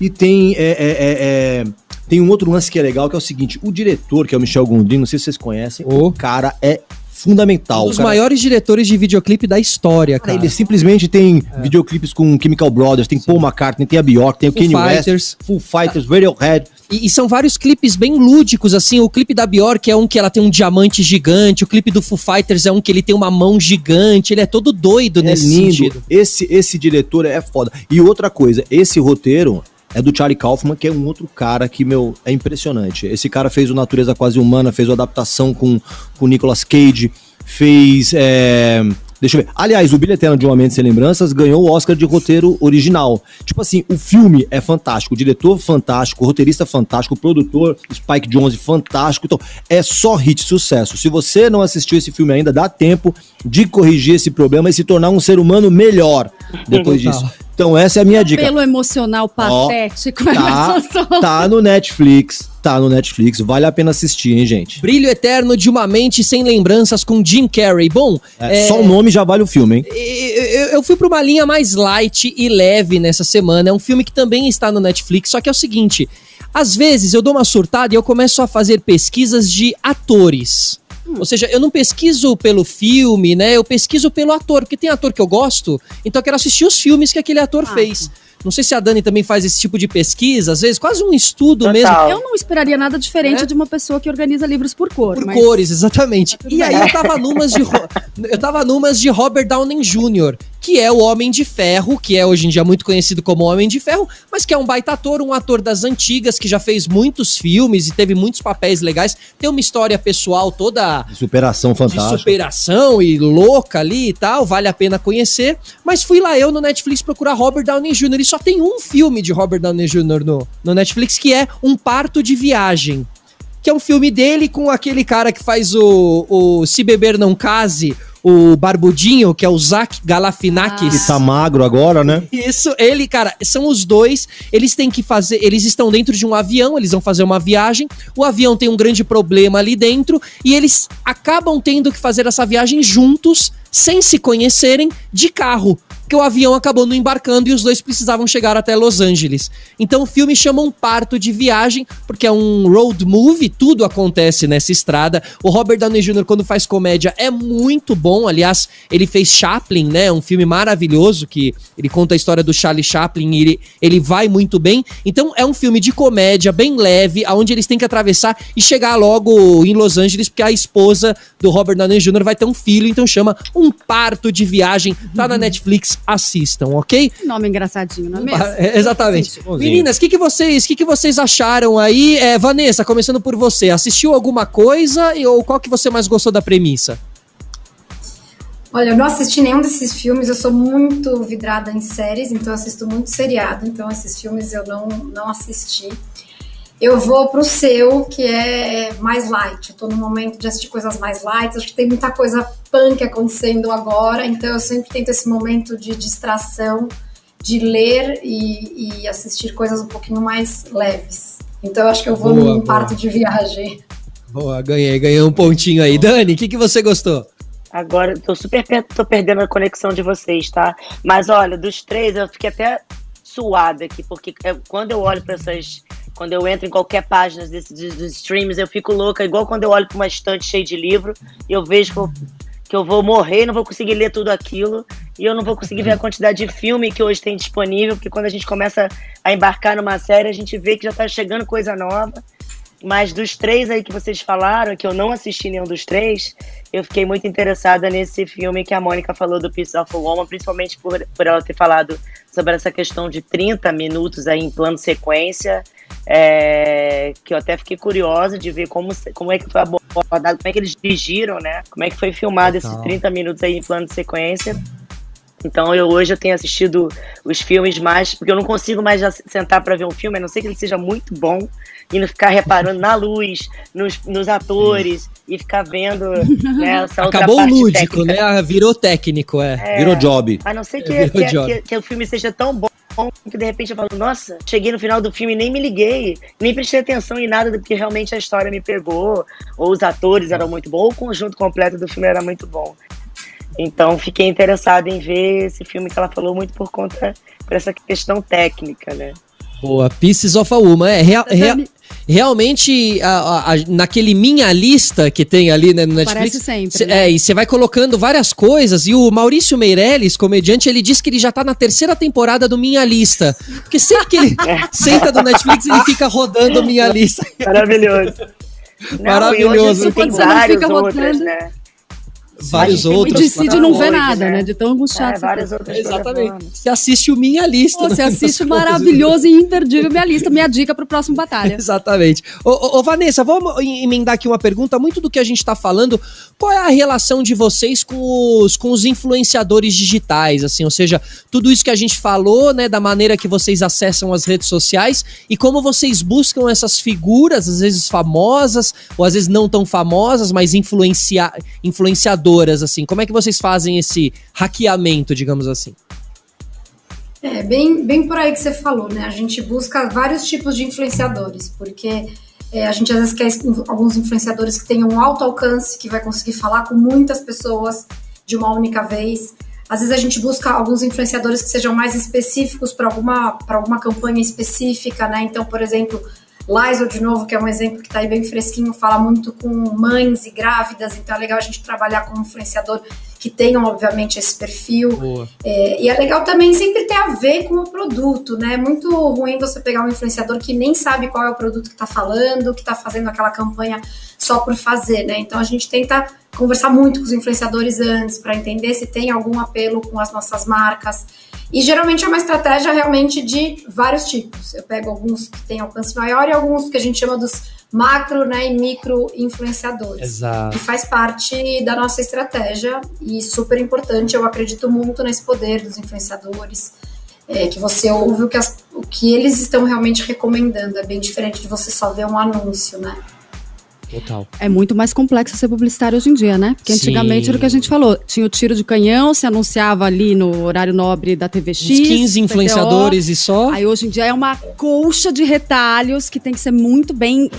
[SPEAKER 4] E tem é, é, é, é, tem um outro lance que é legal que é o seguinte, o diretor que é o Michel Gondry, não sei se vocês conhecem, o cara é fundamental.
[SPEAKER 2] Um dos
[SPEAKER 4] o cara-
[SPEAKER 2] maiores diretores de videoclipe da história,
[SPEAKER 4] Cara,
[SPEAKER 2] cara.
[SPEAKER 4] ele simplesmente tem videoclipes com Chemical Brothers, tem Paul McCartney, tem a Bjork, tem o
[SPEAKER 2] Foo
[SPEAKER 4] Kanye
[SPEAKER 2] Fighters.
[SPEAKER 4] West, Full Fighters, Radiohead.
[SPEAKER 2] E, e são vários clipes bem lúdicos, assim. O clipe da Bjork é um que ela tem um diamante gigante. O clipe do Foo Fighters é um que ele tem uma mão gigante. Ele é todo doido
[SPEAKER 4] É
[SPEAKER 2] nesse
[SPEAKER 4] lindo.
[SPEAKER 2] sentido.
[SPEAKER 4] Esse, esse diretor é foda. E outra coisa, esse roteiro é do Charlie Kaufman, que é um outro cara que, meu, é impressionante. Esse cara fez o Natureza Quase Humana, fez a adaptação com o Nicolas Cage, fez. é, Deixa eu ver. Aliás, o Eterno de Uma Mente Sem Lembranças ganhou o Oscar de roteiro original. Tipo assim, o filme é fantástico, o diretor fantástico, o roteirista fantástico, o produtor Spike Jonze fantástico. Então, é só hit sucesso. Se você não assistiu esse filme ainda, dá tempo de corrigir esse problema e se tornar um ser humano melhor depois disso. Então, essa é a minha dica.
[SPEAKER 3] Pelo emocional patético.
[SPEAKER 4] Tá,
[SPEAKER 3] Emerson Souza.
[SPEAKER 4] tá no Netflix, tá no Netflix, vale a pena assistir, hein, gente?
[SPEAKER 2] Brilho Eterno de uma Mente Sem Lembranças com Jim Carrey. Bom,
[SPEAKER 4] É,
[SPEAKER 2] é,
[SPEAKER 4] Só o nome já vale o filme, hein?
[SPEAKER 2] eu, eu fui pra uma linha mais light e leve nessa semana. É um filme que também está no Netflix, só que é o seguinte: às vezes eu dou uma surtada e eu começo a fazer pesquisas de atores. Ou seja, eu não pesquiso pelo filme, né? Eu pesquiso pelo ator, porque tem ator que eu gosto, então eu quero assistir os filmes que aquele ator fez. Não sei se a Dani também faz esse tipo de pesquisa, às vezes, quase um estudo
[SPEAKER 5] Total.
[SPEAKER 2] mesmo.
[SPEAKER 3] Eu não esperaria nada diferente
[SPEAKER 2] É?
[SPEAKER 3] de uma pessoa que organiza livros por cor.
[SPEAKER 2] Por
[SPEAKER 3] mas-
[SPEAKER 2] cores, exatamente.
[SPEAKER 3] tudo
[SPEAKER 2] E
[SPEAKER 3] bem.
[SPEAKER 2] aí eu tava numas de, Eu tava numas de Robert Downey Jr., que é o Homem de Ferro, que é hoje em dia muito conhecido como Homem de Ferro, mas que é um baita ator, um ator das antigas, que já fez muitos filmes e teve muitos papéis legais. Tem uma história pessoal toda
[SPEAKER 4] De superação
[SPEAKER 2] de
[SPEAKER 4] fantástica.
[SPEAKER 2] superação e louca ali e tal, vale a pena conhecer. Mas fui lá eu no Netflix procurar Robert Downey Jr. só tem um filme de Robert Downey Jr. no, no Netflix que é Um Parto de Viagem. Que é um filme dele com aquele cara que faz o, o Se Beber Não Case, o Barbudinho, que é o Zach Galifianakis.
[SPEAKER 4] Que tá magro agora, né?
[SPEAKER 2] Isso, ele, cara, são os dois. Eles têm que fazer. Eles estão dentro de um avião, eles vão fazer uma viagem. O avião tem um grande problema ali dentro e eles acabam tendo que fazer essa viagem juntos, sem se conhecerem, de carro. Porque o avião acabou não embarcando e os dois precisavam chegar até Los Angeles. Então o filme chama um parto de viagem, porque é um road movie, tudo acontece nessa estrada. O Robert Downey Jr., quando faz comédia, é muito bom. Aliás, ele fez Chaplin, né? Um filme maravilhoso que ele conta a história do Charlie Chaplin e ele, ele vai muito bem. Então é um filme de comédia bem leve, aonde eles têm que atravessar e chegar logo em Los Angeles, porque a esposa do Robert Downey Jr. vai ter um filho, então chama Um Parto de Viagem. Tá na Netflix, assistam, ok?
[SPEAKER 3] Nome engraçadinho, não é mesmo?
[SPEAKER 2] É, exatamente. Meninas, o que, que vocês, que, que vocês acharam aí? É, Vanessa, começando por você, assistiu alguma coisa e- ou qual que você mais gostou da premissa?
[SPEAKER 6] Olha, eu não assisti nenhum desses filmes, eu sou muito vidrada em séries, então eu assisto muito seriado, então esses filmes eu não, não assisti. Eu vou pro seu, que é mais light. Eu tô no momento de assistir coisas mais light, acho que tem muita coisa punk acontecendo agora, então eu sempre tento esse momento de distração, de ler e, e assistir coisas um pouquinho mais leves. Então eu acho que eu vou
[SPEAKER 2] Boa,
[SPEAKER 6] num
[SPEAKER 2] boa.
[SPEAKER 6] parto de viagem.
[SPEAKER 2] Boa, ganhei, ganhei um pontinho aí. Dani, o que, que você gostou?
[SPEAKER 5] Agora, tô super per- tô perdendo a conexão de vocês, tá? Mas olha, dos três, eu fiquei até suada aqui, porque é- quando eu olho para essas. Quando eu entro em qualquer página desse, dos, streams, eu fico louca, igual quando eu olho para uma estante cheia de livro e eu vejo que eu, que eu vou morrer, não vou conseguir ler tudo aquilo, e eu não vou conseguir ver a quantidade de filme que hoje tem disponível, porque quando a gente começa a embarcar numa série, a gente vê que já tá chegando coisa nova. Mas dos três aí que vocês falaram, que eu não assisti nenhum dos três, eu fiquei muito interessada nesse filme que a Mônica falou do Piece of Woman, principalmente por, por ela ter falado sobre essa questão de 30 minutos aí em plano sequência, é, que eu até fiquei curiosa de ver como, como é que foi abordado, como é que eles dirigiram, né? Como é que foi filmado esses
[SPEAKER 4] Total.
[SPEAKER 5] 30 minutos aí em plano de sequência. Então eu hoje eu tenho assistido os filmes mais, porque eu não consigo mais já sentar para ver um filme, a não ser que ele seja muito bom e não ficar reparando na luz, nos, nos atores e ficar vendo né, essa outra
[SPEAKER 2] Acabou o
[SPEAKER 5] parte
[SPEAKER 2] lúdico,
[SPEAKER 5] técnica.
[SPEAKER 2] né? Virou técnico, é.
[SPEAKER 4] Virou job.
[SPEAKER 5] A não ser que,
[SPEAKER 2] É,
[SPEAKER 5] que,
[SPEAKER 2] job.
[SPEAKER 5] que- que o filme seja tão bom que de repente eu falo, nossa, cheguei no final do filme e nem me liguei, nem prestei atenção em nada do que realmente a história me pegou, ou os atores eram muito bons, ou o conjunto completo do filme era muito bom. Então fiquei interessada em ver esse filme que ela falou muito por conta por essa questão técnica, né?
[SPEAKER 2] Boa, Pieces of a Woman. É, rea- rea-
[SPEAKER 3] Dani-
[SPEAKER 2] realmente, a- a- a- naquele minha lista que tem ali né, no Netflix.
[SPEAKER 3] Parece sempre,
[SPEAKER 2] cê-
[SPEAKER 3] né?
[SPEAKER 2] É, e você vai colocando várias coisas. E o Maurício Meirelles, comediante, ele disse que ele já tá na terceira temporada do Minha Lista. Porque sempre que ele senta do Netflix, ele fica rodando Minha Lista.
[SPEAKER 5] Maravilhoso. Não,
[SPEAKER 2] Maravilhoso.
[SPEAKER 5] E hoje, assim,
[SPEAKER 3] Quando você não fica
[SPEAKER 5] outras,
[SPEAKER 3] rodando.
[SPEAKER 5] né?
[SPEAKER 2] Vários
[SPEAKER 5] tem
[SPEAKER 3] O
[SPEAKER 2] outros.
[SPEAKER 3] Decide não vê nada,
[SPEAKER 5] né?
[SPEAKER 3] né? De tão angustiado.
[SPEAKER 5] É, várias
[SPEAKER 3] tá.
[SPEAKER 5] outras
[SPEAKER 2] Exatamente. Você assiste o Minha Lista.
[SPEAKER 3] Pô, Você
[SPEAKER 2] né,
[SPEAKER 3] assiste o maravilhoso e imperdível minha lista, minha dica pro próximo batalha.
[SPEAKER 2] Exatamente. Ô, ô, ô, Vanessa, vamos em- emendar aqui uma pergunta. Muito do que a gente está falando, qual é a relação de vocês com os, com os influenciadores digitais? Assim, ou seja, tudo isso que a gente falou, né, da maneira que vocês acessam as redes sociais e como vocês buscam essas figuras, às vezes famosas, ou às vezes não tão famosas, mas influencia, influenciadoras, assim. Como é que vocês fazem esse hackeamento, digamos assim?
[SPEAKER 6] É, bem, bem por aí que você falou, né? A gente busca vários tipos de influenciadores, porque é, a gente às vezes quer alguns influenciadores que tenham um alto alcance, que vai conseguir falar com muitas pessoas de uma única vez. Às vezes a gente busca alguns influenciadores que sejam mais específicos para alguma, alguma campanha específica, né? Então, por exemplo, Lysol, de novo, que é um exemplo que está aí bem fresquinho, fala muito com mães e grávidas, então é legal a gente trabalhar com um influenciador que tenham, obviamente, esse perfil. É, e é legal também sempre ter a ver com o produto, né? É muito ruim você pegar um influenciador que nem sabe qual é o produto que está falando, que está fazendo aquela campanha só por fazer, né? Então a gente tenta conversar muito com os influenciadores antes para entender se tem algum apelo com as nossas marcas. E geralmente é uma estratégia realmente de vários tipos. Eu pego alguns que têm alcance maior e alguns que a gente chama dos macro né, e micro influenciadores.
[SPEAKER 2] Exato.
[SPEAKER 6] E faz parte da nossa estratégia e super importante. Eu acredito muito nesse poder dos influenciadores. É, que você ouve o que, as, o que eles estão realmente recomendando. É bem diferente de você só ver um anúncio, né?
[SPEAKER 2] Total.
[SPEAKER 3] É muito mais complexo ser publicitário hoje em dia, né? Porque antigamente
[SPEAKER 2] Sim.
[SPEAKER 3] era o que a gente falou. Tinha o tiro de canhão, se anunciava ali no horário nobre da TVX.
[SPEAKER 2] Uns 15
[SPEAKER 3] PTO.
[SPEAKER 2] influenciadores e só.
[SPEAKER 3] Aí hoje em dia é uma colcha de retalhos que tem que ser muito bem.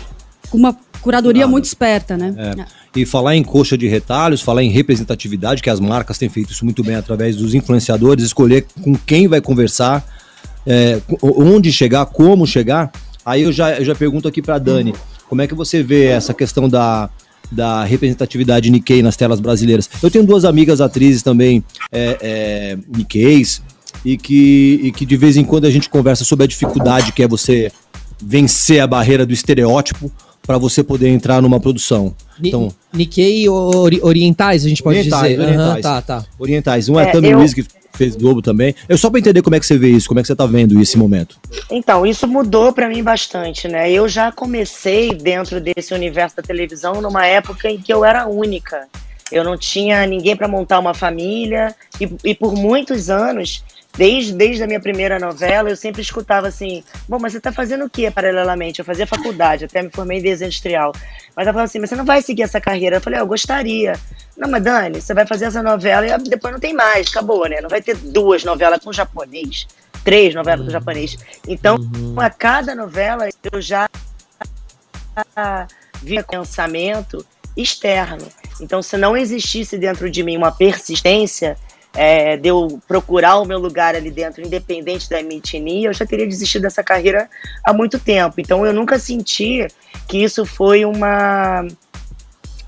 [SPEAKER 3] com uma curadoria
[SPEAKER 4] Cuidado.
[SPEAKER 3] muito esperta, né?
[SPEAKER 4] E falar em coxa de retalhos, falar em representatividade, que as marcas têm feito isso muito bem através dos influenciadores, escolher com quem vai conversar, é, onde chegar, como chegar. Aí eu já, eu já pergunto aqui para Dani, como é que você vê essa questão da, da representatividade Nikkei nas telas brasileiras? Eu tenho duas amigas atrizes também, é, é, Nikkeis, e que, e que de vez em quando a gente conversa sobre a dificuldade que é você vencer a barreira do estereótipo para você poder entrar numa produção.
[SPEAKER 2] Ni-
[SPEAKER 4] Então,
[SPEAKER 2] Nikkei ori- orientais, a gente pode
[SPEAKER 4] Orientais,
[SPEAKER 2] dizer.
[SPEAKER 4] orientais.
[SPEAKER 2] Aham, tá, tá.
[SPEAKER 4] orientais. Um é,
[SPEAKER 5] É,
[SPEAKER 4] Tami
[SPEAKER 5] eu-
[SPEAKER 4] Luiz, que fez Globo também. Eu só para entender como é que você vê isso, como é que você tá vendo esse momento.
[SPEAKER 5] Então, isso mudou pra mim bastante, né? Eu já comecei dentro desse universo da televisão numa época em que eu era única. Eu não tinha ninguém pra montar uma família e, e por muitos anos, desde, desde a minha primeira novela, eu sempre escutava assim: "Bom, mas você tá fazendo o quê paralelamente?" Eu fazia faculdade, até me formei em desenho industrial. Mas ela falava assim: "Mas você não vai seguir essa carreira?" Eu falei: "Ah, "Eu gostaria." Não, mas Dani, você vai fazer essa novela e depois não tem mais, acabou, né? Não vai ter duas novelas com japonês, três novelas com japonês. Então, a cada novela eu já via pensamento externo. Então, se não existisse dentro de mim uma persistência é, de eu procurar o meu lugar ali dentro, independente da minha etnia, eu já teria desistido dessa carreira há muito tempo. Então, eu nunca senti que isso foi uma.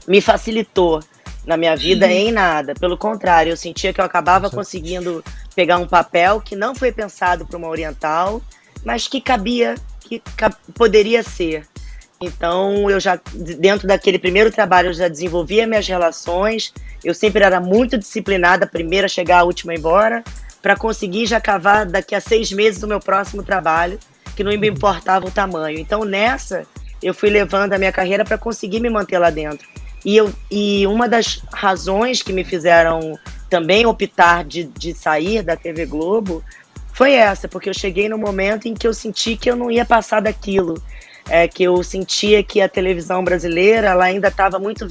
[SPEAKER 5] me facilitou na minha vida em nada. Pelo contrário, eu sentia que eu acabava conseguindo pegar um papel que não foi pensado para uma oriental, mas que cabia, que poderia ser. Então, eu já, dentro daquele primeiro trabalho, eu já desenvolvia minhas relações. Eu sempre era muito disciplinada, a primeira a chegar, a última a ir embora, para conseguir já cavar daqui a seis meses o meu próximo trabalho, que não me importava o tamanho. Então, nessa, eu fui levando a minha carreira para conseguir me manter lá dentro. E, eu, e uma das razões que me fizeram também optar de, de sair da TV Globo foi essa, porque eu cheguei no momento em que eu senti que eu não ia passar daquilo. É, que eu sentia que a televisão brasileira ela ainda estava muito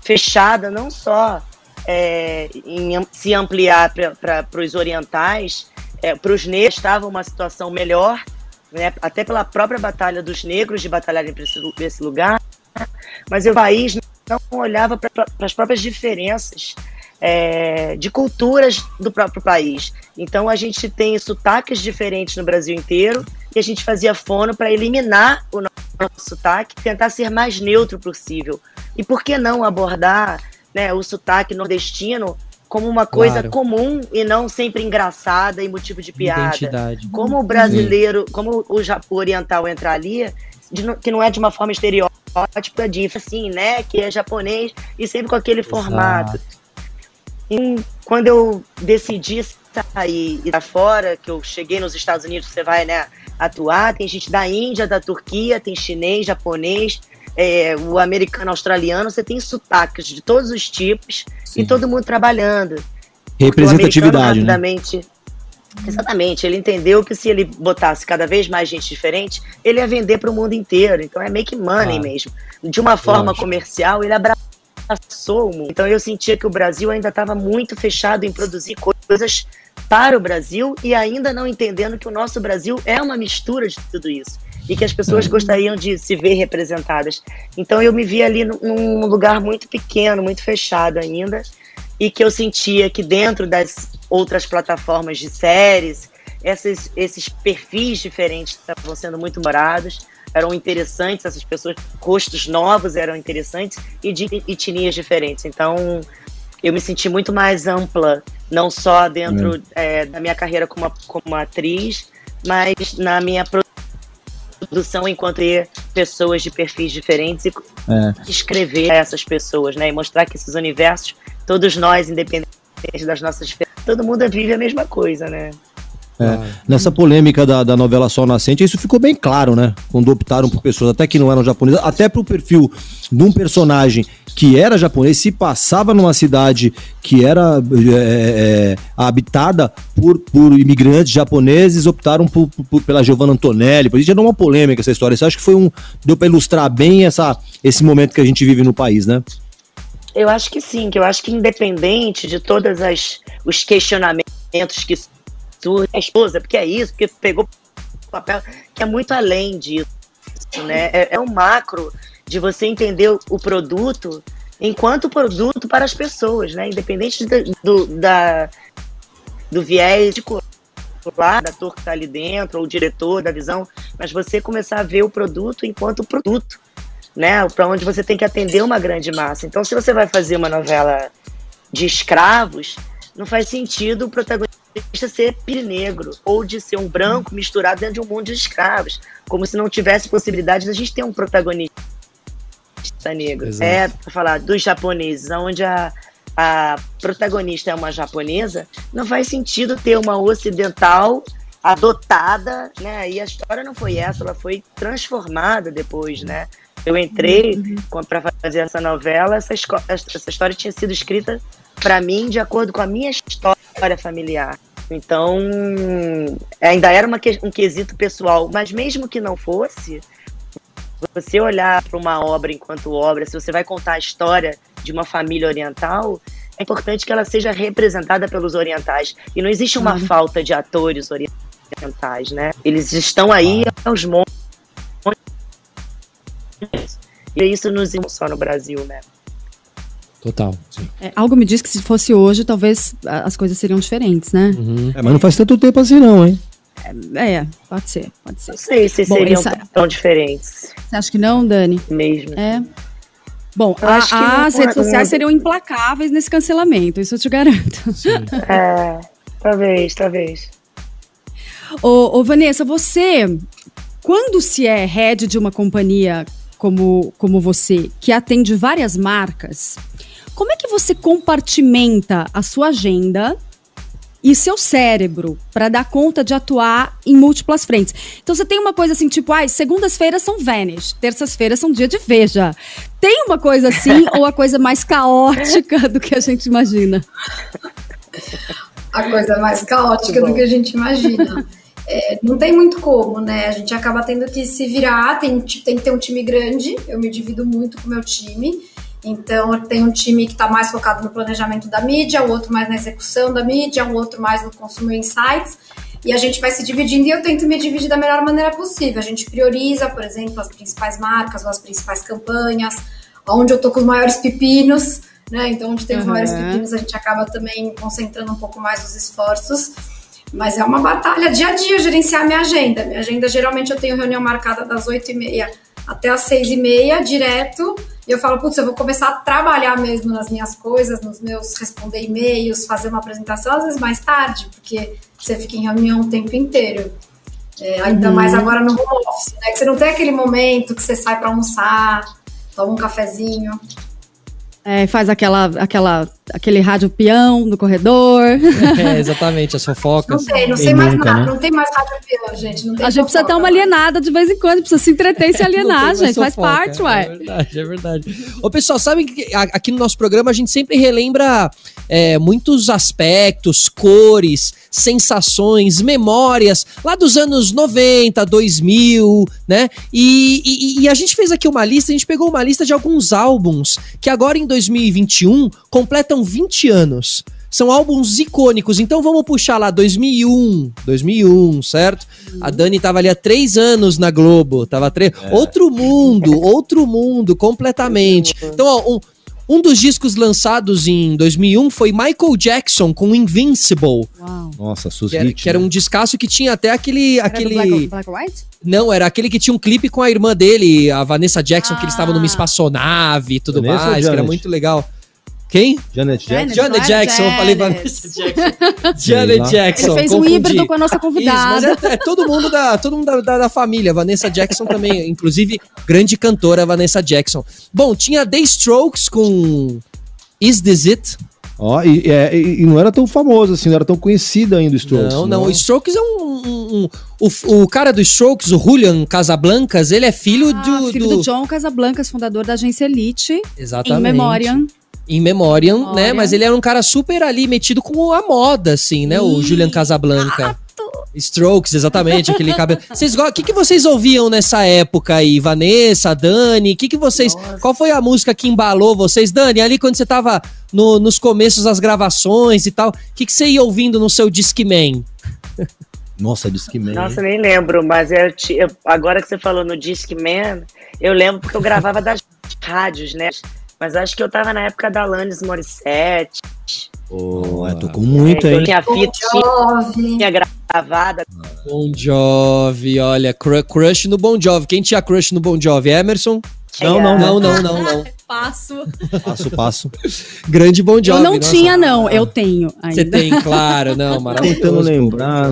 [SPEAKER 5] fechada, não só é, em se ampliar para os orientais, é, para os negros estava uma situação melhor, né, até pela própria batalha dos negros de batalharem para esse, esse lugar, mas o país não olhava para as próprias diferenças é, de culturas do próprio país. Então a gente tem sotaques diferentes no Brasil inteiro e a gente fazia fono para eliminar o nosso sotaque, tentar ser mais neutro possível. E por que não abordar né, o sotaque nordestino como uma coisa
[SPEAKER 2] Claro.
[SPEAKER 5] comum e não sempre engraçada e motivo de piada?
[SPEAKER 2] Identidade.
[SPEAKER 5] Como o brasileiro, como o, oriental entrar ali, que não é de uma forma estereótipa de assim, né, que é japonês e sempre com aquele formato. E quando eu decidi sair e dar fora, que eu cheguei nos Estados Unidos, você vai, né, atuar, tem gente da Índia, da Turquia, tem chinês, japonês, é, o americano, australiano, você tem sotaques de todos os tipos
[SPEAKER 2] Sim.
[SPEAKER 5] e todo mundo trabalhando.
[SPEAKER 4] Representatividade, né?
[SPEAKER 5] rapidamente, Exatamente, ele entendeu que se ele botasse cada vez mais gente diferente, ele ia vender para o mundo inteiro. Então é make money
[SPEAKER 2] Claro.
[SPEAKER 5] mesmo. De uma forma
[SPEAKER 2] Lógico.
[SPEAKER 5] comercial, ele abraçou o mundo. Então eu sentia que o Brasil ainda estava muito fechado em produzir coisas para o Brasil e ainda não entendendo que o nosso Brasil é uma mistura de tudo isso. E que as pessoas gostariam de se ver representadas. Então eu me vi ali num- lugar muito pequeno, muito fechado ainda e que eu sentia que dentro das outras plataformas de séries, esses, esses perfis diferentes estavam sendo muito morados, eram interessantes, essas pessoas, rostos novos eram interessantes e de etnias diferentes. Então, eu me senti muito mais ampla, não só dentro eh, da minha carreira como, como atriz, mas na minha produção enquanto pessoas de perfis diferentes e
[SPEAKER 4] É.
[SPEAKER 5] escrever essas pessoas, né? E mostrar que esses universos, todos nós, independente das nossas diferenças, todo mundo vive a mesma coisa, né?
[SPEAKER 4] É, nessa polêmica da, da novela Sol Nascente, isso ficou bem claro, né? Quando optaram por pessoas até que não eram japonesas, até pro perfil de um personagem que era japonês, se passava numa cidade que era é, é, habitada por, por imigrantes japoneses, optaram por, por- pela Giovanna Antonelli. Por isso já deu uma polêmica essa história. Isso acho que foi um. Deu pra ilustrar bem essa, esse momento que a gente vive no país, né?
[SPEAKER 5] Eu acho que sim, que eu acho que independente de todas as os questionamentos que surgem, a esposa, porque é isso, porque pegou papel, que é muito além disso, né? É, é um macro de você entender o, produto enquanto produto para as pessoas, né? Independente da- do, da, do viés de cor da ator que está ali dentro, ou o diretor da visão, mas você começar a ver o produto enquanto produto né? Para onde você tem que atender uma grande massa. Então, se você vai fazer uma novela de escravos, não faz sentido o protagonista ser negro ou de ser um branco misturado dentro de um mundo de escravos, como se não tivesse possibilidade de a gente ter um protagonista negro.
[SPEAKER 2] Exato.
[SPEAKER 5] É, para falar dos japoneses, onde a, a protagonista é uma japonesa, não faz sentido ter uma ocidental adotada, né? E a história não foi essa, ela foi transformada depois, né? Eu entrei para fazer essa novela, essa, essa história tinha sido escrita para mim de acordo com a minha história familiar. Então, ainda era uma um quesito pessoal, mas mesmo que não fosse, você olhar para uma obra enquanto obra, se você vai contar a história de uma família oriental, é importante que ela seja representada pelos orientais. E não existe uma falta de atores orientais, né? Eles estão aí aos montes. E isso nos só no Brasil, né?
[SPEAKER 2] Total. Sim.
[SPEAKER 3] É, algo me diz que se fosse hoje, talvez as coisas seriam diferentes, né?
[SPEAKER 4] É, mas não faz tanto tempo assim, não, hein?
[SPEAKER 3] É, pode ser, pode ser.
[SPEAKER 5] Não sei se
[SPEAKER 3] Bom,
[SPEAKER 5] seriam
[SPEAKER 3] essa-
[SPEAKER 5] tão diferentes
[SPEAKER 3] Você acha que não, Dani?
[SPEAKER 5] mesmo.
[SPEAKER 3] É. Bom, a-
[SPEAKER 5] acho que não
[SPEAKER 3] as redes sociais
[SPEAKER 5] não-
[SPEAKER 3] seriam implacáveis nesse cancelamento, isso eu te garanto.
[SPEAKER 5] É, talvez, talvez.
[SPEAKER 3] Ô, ô, Vanessa, você, quando se é head de uma companhia como, como você, que atende várias marcas, como é que você compartimenta a sua agenda e seu cérebro para dar conta de atuar em múltiplas frentes? Então você tem uma coisa assim, tipo, ai, segundas-feiras são Vanish, terças-feiras são dia de Veja. Tem uma coisa assim ou a coisa mais caótica do que a gente imagina?
[SPEAKER 6] a coisa mais caótica do que a gente imagina. É, não tem muito como, né? A gente acaba tendo que se virar, tem, tem que ter um time grande, eu me divido muito com o meu time. Então, eu tenho um time que está mais focado no planejamento da mídia, o outro mais na execução da mídia, o outro mais no consumer insights. E a gente vai se dividindo e eu tento me dividir da melhor maneira possível. A gente prioriza, por exemplo, as principais marcas ou as principais campanhas, onde eu tô com os maiores pepinos, né? Então, onde tem os
[SPEAKER 3] Uhum.
[SPEAKER 6] maiores pepinos, a gente acaba também concentrando um pouco mais os esforços. Mas é uma batalha dia a dia gerenciar minha agenda. Minha agenda, geralmente, eu tenho reunião marcada das 8h30 até as 6h30, direto. E eu falo, putz, eu vou começar a trabalhar mesmo nas minhas coisas, nos meus responder e-mails, fazer uma apresentação, às vezes mais tarde, porque você fica em reunião o tempo inteiro. É, ainda mais agora no home office, né? Que você não tem aquele momento que você sai para almoçar, toma um cafezinho.
[SPEAKER 3] É, faz aquela, aquela, aquele rádio peão no corredor.
[SPEAKER 2] É, exatamente, as fofocas.
[SPEAKER 6] Não tem, não sei mais
[SPEAKER 4] nunca,
[SPEAKER 6] nada,
[SPEAKER 4] né?
[SPEAKER 6] não tem mais rádio peão, gente. Não tem
[SPEAKER 3] A gente precisa ter uma
[SPEAKER 6] mais.
[SPEAKER 3] alienada de vez em quando, precisa se entreter e se alienar,
[SPEAKER 2] tem
[SPEAKER 3] gente. Faz parte,
[SPEAKER 2] É
[SPEAKER 3] ué.
[SPEAKER 2] verdade, é verdade. Ô, pessoal, sabe que aqui no nosso programa a gente sempre relembra é, muitos aspectos, cores, sensações, memórias lá dos anos 90, 2000, né? E, e- e a gente fez aqui uma lista, a gente pegou uma lista de alguns álbuns que agora em 2021 completam 20 anos. São álbuns icônicos, então vamos puxar lá 2001, 2001, certo? A Dani tava ali há três anos na Globo, tava tre... outro mundo, outro mundo completamente. Então, ó, um, um dos discos lançados em 2001 foi Michael Jackson com Invincible,
[SPEAKER 3] Uau.
[SPEAKER 4] Nossa, Sus
[SPEAKER 2] que era,
[SPEAKER 4] Hit,
[SPEAKER 2] que era
[SPEAKER 4] né?
[SPEAKER 2] um descasso que tinha até aquele,
[SPEAKER 3] Era do
[SPEAKER 2] aquele,
[SPEAKER 3] Black, Black or White?
[SPEAKER 2] não, era aquele que tinha um clipe com a irmã dele, a Vanessa Jackson, que eles estavam numa
[SPEAKER 3] Ah.
[SPEAKER 2] espaçonave e tudo
[SPEAKER 4] Vanessa
[SPEAKER 2] mais, que era muito legal. Quem?
[SPEAKER 4] Janet Jackson.
[SPEAKER 3] Janet.
[SPEAKER 2] Janet
[SPEAKER 3] não
[SPEAKER 2] Jackson, eu falei. Vanessa Jackson. Janet. Jackson.
[SPEAKER 3] Ele fez um
[SPEAKER 2] confundi.
[SPEAKER 3] híbrido com a nossa
[SPEAKER 2] Isso, mas
[SPEAKER 3] convidada.
[SPEAKER 2] é, é todo mundo da todo mundo da, da- da família. Vanessa Jackson também, inclusive grande cantora Vanessa Jackson. Bom, tinha The Strokes com Is This It?
[SPEAKER 4] Ó, e, é, e- e não era tão famoso assim, não era tão conhecido ainda o Strokes.
[SPEAKER 2] não, não, o Strokes é um, um- um- o, o cara do Strokes, o Julian Casablancas, ele é filho
[SPEAKER 3] Ah,
[SPEAKER 2] do,
[SPEAKER 3] filho
[SPEAKER 2] do-
[SPEAKER 3] do John Casablancas, fundador da agência Elite,
[SPEAKER 2] exatamente.
[SPEAKER 3] em Memoriam.
[SPEAKER 2] Em Memoriam, né? Mas ele era um cara super ali metido com a moda, assim, né? O
[SPEAKER 3] Ih,
[SPEAKER 2] Julian Casablanca. Strokes, exatamente, aquele cabelo. Vocês go- O que, que vocês ouviam nessa época aí? Vanessa, Dani? O que, que vocês. Qual foi a música que embalou vocês? Dani, ali quando você tava no- nos começos das gravações e tal, o que, que você ia ouvindo no seu Discman?
[SPEAKER 4] Nossa, Discman.
[SPEAKER 5] Nossa, nem lembro, mas eu, eu- agora que você falou no Discman, eu lembro porque eu gravava das rádios, né? Mas acho que eu tava na época da Alanis Morissette.
[SPEAKER 4] Pô, é, tocou muito,
[SPEAKER 5] é, eu
[SPEAKER 4] hein?
[SPEAKER 5] tinha
[SPEAKER 6] Bon
[SPEAKER 5] fita, tinha gravada.
[SPEAKER 2] Bon Jovi, olha, cru- crush no Bon Jovi. Quem tinha crush no Bon Jovi? Emerson?
[SPEAKER 4] Não, não,
[SPEAKER 2] Não, não, não, não.
[SPEAKER 3] Passo.
[SPEAKER 4] Passo, passo.
[SPEAKER 2] Grande Bon Jovi.
[SPEAKER 3] Eu não
[SPEAKER 2] nossa.
[SPEAKER 3] tinha, não. Eu tenho ainda.
[SPEAKER 2] Você tem, claro, não, maravilhoso.
[SPEAKER 4] Tentando lembrar.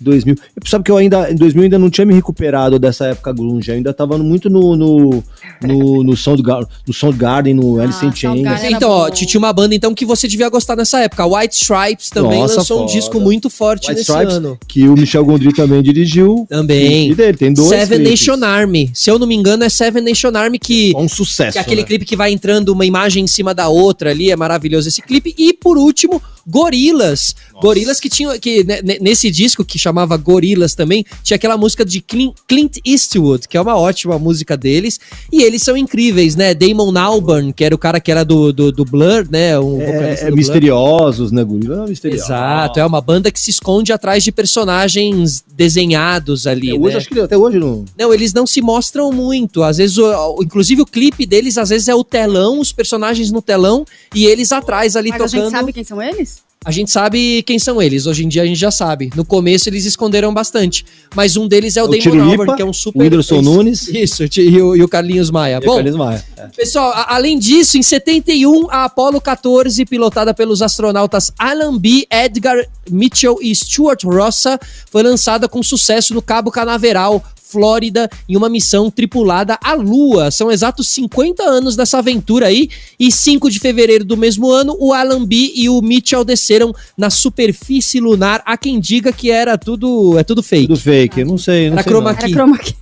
[SPEAKER 4] 2000. Sabe que eu ainda, em 2000 ainda não tinha me recuperado dessa época grunge, eu ainda tava muito no no no, no Soundgarden, no Soundgarden, no Alice in Chains.
[SPEAKER 3] Soundgarden. Era
[SPEAKER 2] Então, ó, tinha uma banda então que você devia gostar nessa época. White Stripes também
[SPEAKER 4] Nossa,
[SPEAKER 2] lançou um
[SPEAKER 4] foda.
[SPEAKER 2] disco muito forte
[SPEAKER 4] White
[SPEAKER 2] nesse
[SPEAKER 4] Stripes,
[SPEAKER 2] ano.
[SPEAKER 4] que o Michel Gondry também dirigiu.
[SPEAKER 2] Também.
[SPEAKER 4] E dele, tem dois
[SPEAKER 2] Seven
[SPEAKER 4] clipes.
[SPEAKER 2] Nation Army. Se eu não me engano, é Seven Nation Army que.
[SPEAKER 4] É um sucesso.
[SPEAKER 2] que é aquele
[SPEAKER 4] né?
[SPEAKER 2] clipe que vai entrando uma imagem em cima da outra ali, é maravilhoso esse clipe. E por último, Gorilas. Gorilas que tinha que né, ne- nesse disco que chamava Gorilas também, tinha aquela música de Clin- Clint Eastwood, que é uma ótima música deles, e eles são incríveis, né? Damon Albarn, que era o cara que era do, do, do Blur, né? Um vocalista
[SPEAKER 4] É, é
[SPEAKER 2] do Blur.
[SPEAKER 4] misteriosos, né, Gorila? É misterioso.
[SPEAKER 2] Exato, é uma banda que se esconde atrás de personagens desenhados ali,
[SPEAKER 4] É, hoje,
[SPEAKER 2] né?
[SPEAKER 4] acho que até hoje não.
[SPEAKER 2] Não, eles não se mostram muito. Às vezes, o- inclusive o clipe deles, às vezes é o telão, os personagens no telão e eles atrás ali
[SPEAKER 3] Mas a
[SPEAKER 2] tocando.
[SPEAKER 3] gente sabe quem são eles?
[SPEAKER 2] A gente sabe quem são eles. Hoje em dia a gente já sabe. No começo eles esconderam bastante. Mas um deles é o,
[SPEAKER 4] o
[SPEAKER 2] Damon Albarn, que é um super.
[SPEAKER 4] o Whindersson
[SPEAKER 2] Isso,
[SPEAKER 4] Nunes.
[SPEAKER 2] Isso, e o, e o Carlinhos Maia.
[SPEAKER 4] E
[SPEAKER 2] Bom,
[SPEAKER 4] Carlinhos Maia. É.
[SPEAKER 2] Pessoal, a- além disso, em 71, a Apollo 14, pilotada pelos astronautas Alan B., Edgar Mitchell e Stuart Rossa, foi lançada com sucesso no Cabo Canaveral, Flórida, em uma missão tripulada à Lua. São exatos 50 anos dessa aventura aí, e 5 de fevereiro do mesmo ano, o Alan B. e o Mitchell desceram na superfície lunar. Há quem diga que era tudo, é tudo fake.
[SPEAKER 4] Tudo fake, eu não sei. Não
[SPEAKER 2] Era
[SPEAKER 4] sei
[SPEAKER 2] chroma.
[SPEAKER 3] Era chroma key.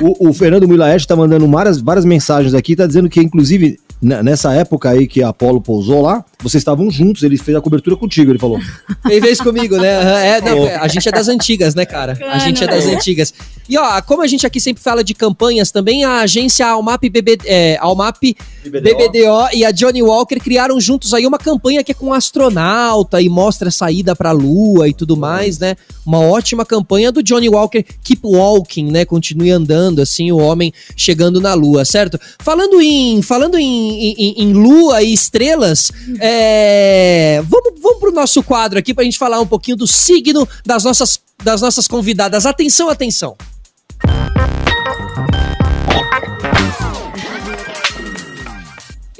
[SPEAKER 4] O, o Fernando Milaete tá mandando várias, várias mensagens aqui, tá dizendo que, inclusive, nessa época aí que a Apollo pousou lá, vocês estavam juntos, ele fez a cobertura contigo, ele falou.
[SPEAKER 2] Tem vez comigo, né? É, não, a gente é das antigas, né, cara? A gente é das antigas. E ó, como a gente aqui sempre fala de campanhas, também a agência Almap, BB, é, Almap BBDO e a Johnny Walker criaram juntos aí uma campanha que é com um astronauta e mostra a saída pra lua e tudo mais, né? Uma ótima campanha do Johnny Walker, Keep Walking, né? Continue andando, assim, o homem chegando na lua, certo? Falando em, falando em, em, em lua e estrelas, é, vamos, vamos pro nosso quadro aqui pra gente falar um pouquinho do signo das nossas, das nossas convidadas. Atenção, atenção.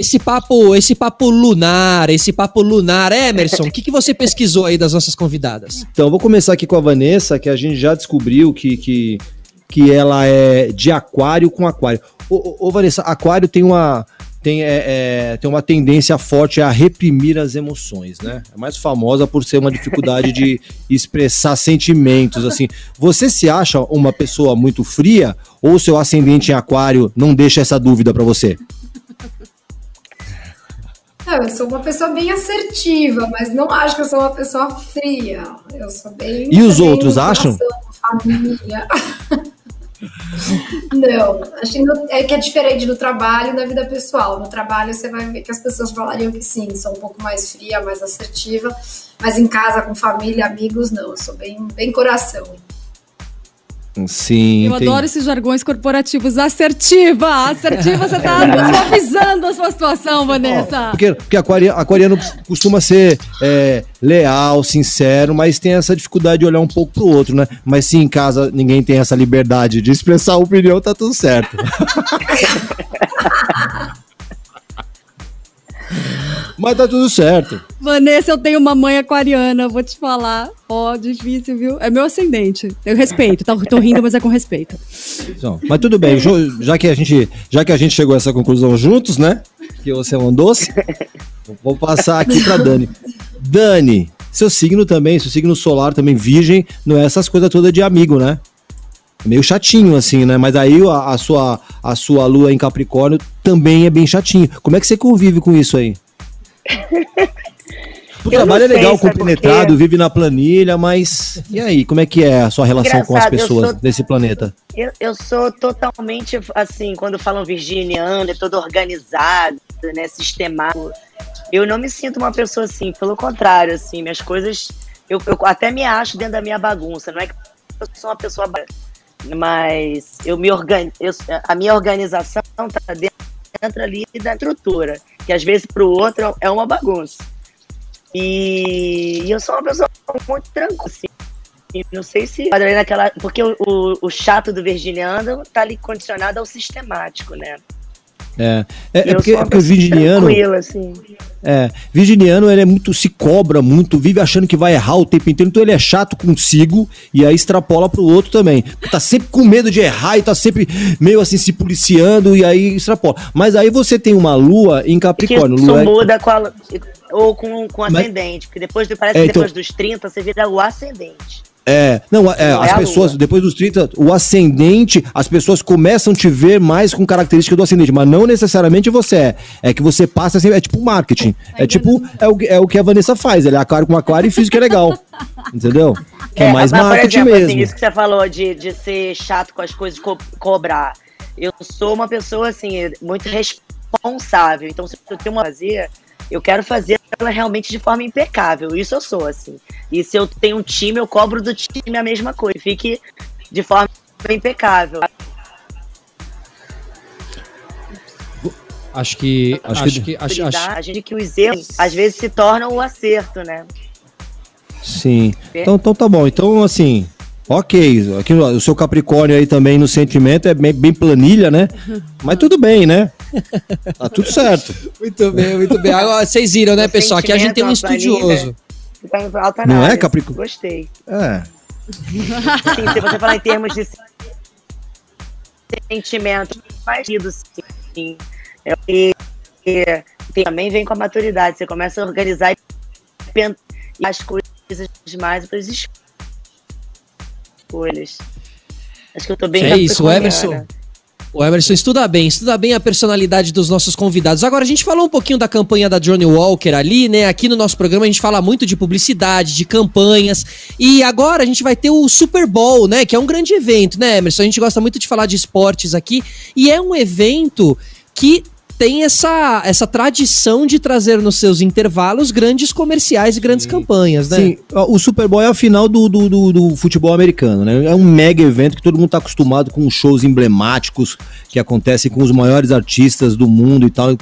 [SPEAKER 2] Esse papo, esse papo lunar, esse papo lunar, Emerson, o que, que você pesquisou aí das nossas convidadas?
[SPEAKER 4] Então, vou começar aqui com a Vanessa, que a gente já descobriu que, que, que ela é de aquário com aquário. Ô, ô, ô, Vanessa, aquário tem uma, tem, é, é, tem uma tendência forte a reprimir as emoções, né? É mais famosa por ser uma dificuldade de expressar sentimentos, assim. Você se acha uma pessoa muito fria ou seu ascendente em aquário não deixa essa dúvida pra você?
[SPEAKER 6] Não, eu sou uma pessoa bem assertiva, mas não acho que eu sou uma pessoa fria. Eu sou bem.
[SPEAKER 4] E os outros acham?
[SPEAKER 6] Família. não, acho que é que é diferente do trabalho e da vida pessoal. No trabalho você vai ver que as pessoas falariam que sim, sou um pouco mais fria, mais assertiva, mas em casa, com família, amigos, não. Eu sou bem, bem coração.
[SPEAKER 4] Sim.
[SPEAKER 3] Eu adoro esses jargões corporativos. Assertiva! Assertiva, você tá suavizando a sua situação, Vanessa.
[SPEAKER 4] Porque, porque aquaria- aquariano costuma ser é, leal, sincero, mas tem essa dificuldade de olhar um pouco pro outro, né? Mas se em casa ninguém tem essa liberdade de expressar a opinião, tá tudo certo. Mas tá tudo certo.
[SPEAKER 3] Vanessa, eu tenho uma mãe aquariana, vou te falar. Ó, difícil, viu? É meu ascendente. Eu respeito, tá? Tô rindo, mas é com respeito.
[SPEAKER 4] Então, mas tudo bem, já que, a gente, já que a gente chegou a essa conclusão juntos, né? Que você é um doce, vou passar aqui pra Dani. Dani, seu signo também, seu signo solar também, virgem, não é essas coisas todas de amigo, né? É meio chatinho, assim, né? Mas aí a, a sua, a sua lua em Capricórnio também é bem chatinho. Como é que você convive com isso aí? O trabalho é legal, compenetrado, vive na planilha, mas e aí, como é que é a sua relação com as
[SPEAKER 5] Engraçado,
[SPEAKER 4] pessoas
[SPEAKER 5] sou-
[SPEAKER 4] desse planeta?
[SPEAKER 5] Eu, eu sou totalmente assim, quando falam virginiano, é todo organizado, né, sistemático. Eu não me sinto uma pessoa assim, pelo contrário, assim, minhas coisas, eu, eu até me acho dentro da minha bagunça. Não é que eu sou uma pessoa, mas eu me organizo, a minha organização tá dentro, dentro ali da estrutura, que às vezes para o outro é uma bagunça. E, e eu sou uma pessoa muito tranquila, assim. E não sei se naquela. Porque o, o, o chato do virginiano tá ali condicionado ao sistemático, né?
[SPEAKER 4] É, é, é porque, é porque o virginiano,
[SPEAKER 5] assim.
[SPEAKER 4] é, virginiano ele é muito, se cobra muito, vive achando que vai errar o tempo inteiro, então ele é chato consigo e aí extrapola pro outro também. Tá sempre com medo de errar e tá sempre meio assim se policiando e aí extrapola. Mas aí você tem uma lua em Capricórnio,
[SPEAKER 5] isso
[SPEAKER 4] lua
[SPEAKER 5] muda com a, ou com, com
[SPEAKER 4] Mas-
[SPEAKER 5] ascendente. Porque depois, parece
[SPEAKER 4] É,
[SPEAKER 5] que
[SPEAKER 4] então-
[SPEAKER 5] depois dos 30 você vira o ascendente.
[SPEAKER 4] É, não, é,
[SPEAKER 5] Não é
[SPEAKER 4] as
[SPEAKER 5] a
[SPEAKER 4] pessoas, depois dos 30, o ascendente, as pessoas começam a te ver mais com característica do ascendente, mas não necessariamente você é. É que você passa assim, é tipo marketing. É tipo, é o, que- é o que a Vanessa faz, ele é aquário com aquário e física é legal. Entendeu? Que é, mais
[SPEAKER 5] mas,
[SPEAKER 4] marketing
[SPEAKER 5] exemplo,
[SPEAKER 4] mesmo.
[SPEAKER 5] Assim, isso que você falou de, de ser chato com as coisas, co cobrar. Eu sou uma pessoa, assim, muito responsável. Então, se eu tenho uma fazer, eu quero fazer ela realmente de forma impecável. Isso eu sou, assim. E se eu tenho um time, eu cobro do time a mesma coisa. Fique de forma impecável.
[SPEAKER 2] Acho que.
[SPEAKER 4] Acho
[SPEAKER 2] Acho,
[SPEAKER 4] que-.
[SPEAKER 2] Acho, acho-
[SPEAKER 5] A gente que os erros, às vezes, se tornam o acerto, né?
[SPEAKER 4] Sim. Então, então tá bom. Então, assim, ok. Aqui, o seu Capricórnio aí também no sentimento é bem, bem planilha, né? Mas tudo bem, né? Tá tudo certo.
[SPEAKER 2] Muito bem, muito bem. Agora, vocês viram, né,
[SPEAKER 5] O
[SPEAKER 2] pessoal? Aqui a gente tem um estudioso.
[SPEAKER 5] Tá em alta
[SPEAKER 4] Não é. Caprico-
[SPEAKER 5] Gostei.
[SPEAKER 4] É.
[SPEAKER 5] Sim, se você falar em termos de sentimento, faz sentido, sim. É, e, e tem- também vem com a maturidade. Você começa a organizar e e as coisas mais para as escolhas. Acho que eu tô bem
[SPEAKER 2] É isso. Emerson. O Emerson estuda bem, estuda bem a personalidade dos nossos convidados. Agora, a gente falou um pouquinho da campanha da Johnny Walker ali, né? Aqui no nosso programa a gente fala muito de publicidade, de campanhas. E agora a gente vai ter o Super Bowl, né? Que é um grande evento, né, Emerson? A gente gosta muito de falar de esportes aqui. E é um evento que tem essa, essa tradição de trazer nos seus intervalos grandes comerciais e grandes campanhas, né?
[SPEAKER 4] Sim, o Super Bowl é a final do, do, do- do futebol americano, né? É um mega evento que todo mundo tá acostumado com shows emblemáticos que acontecem com os maiores artistas do mundo e tal.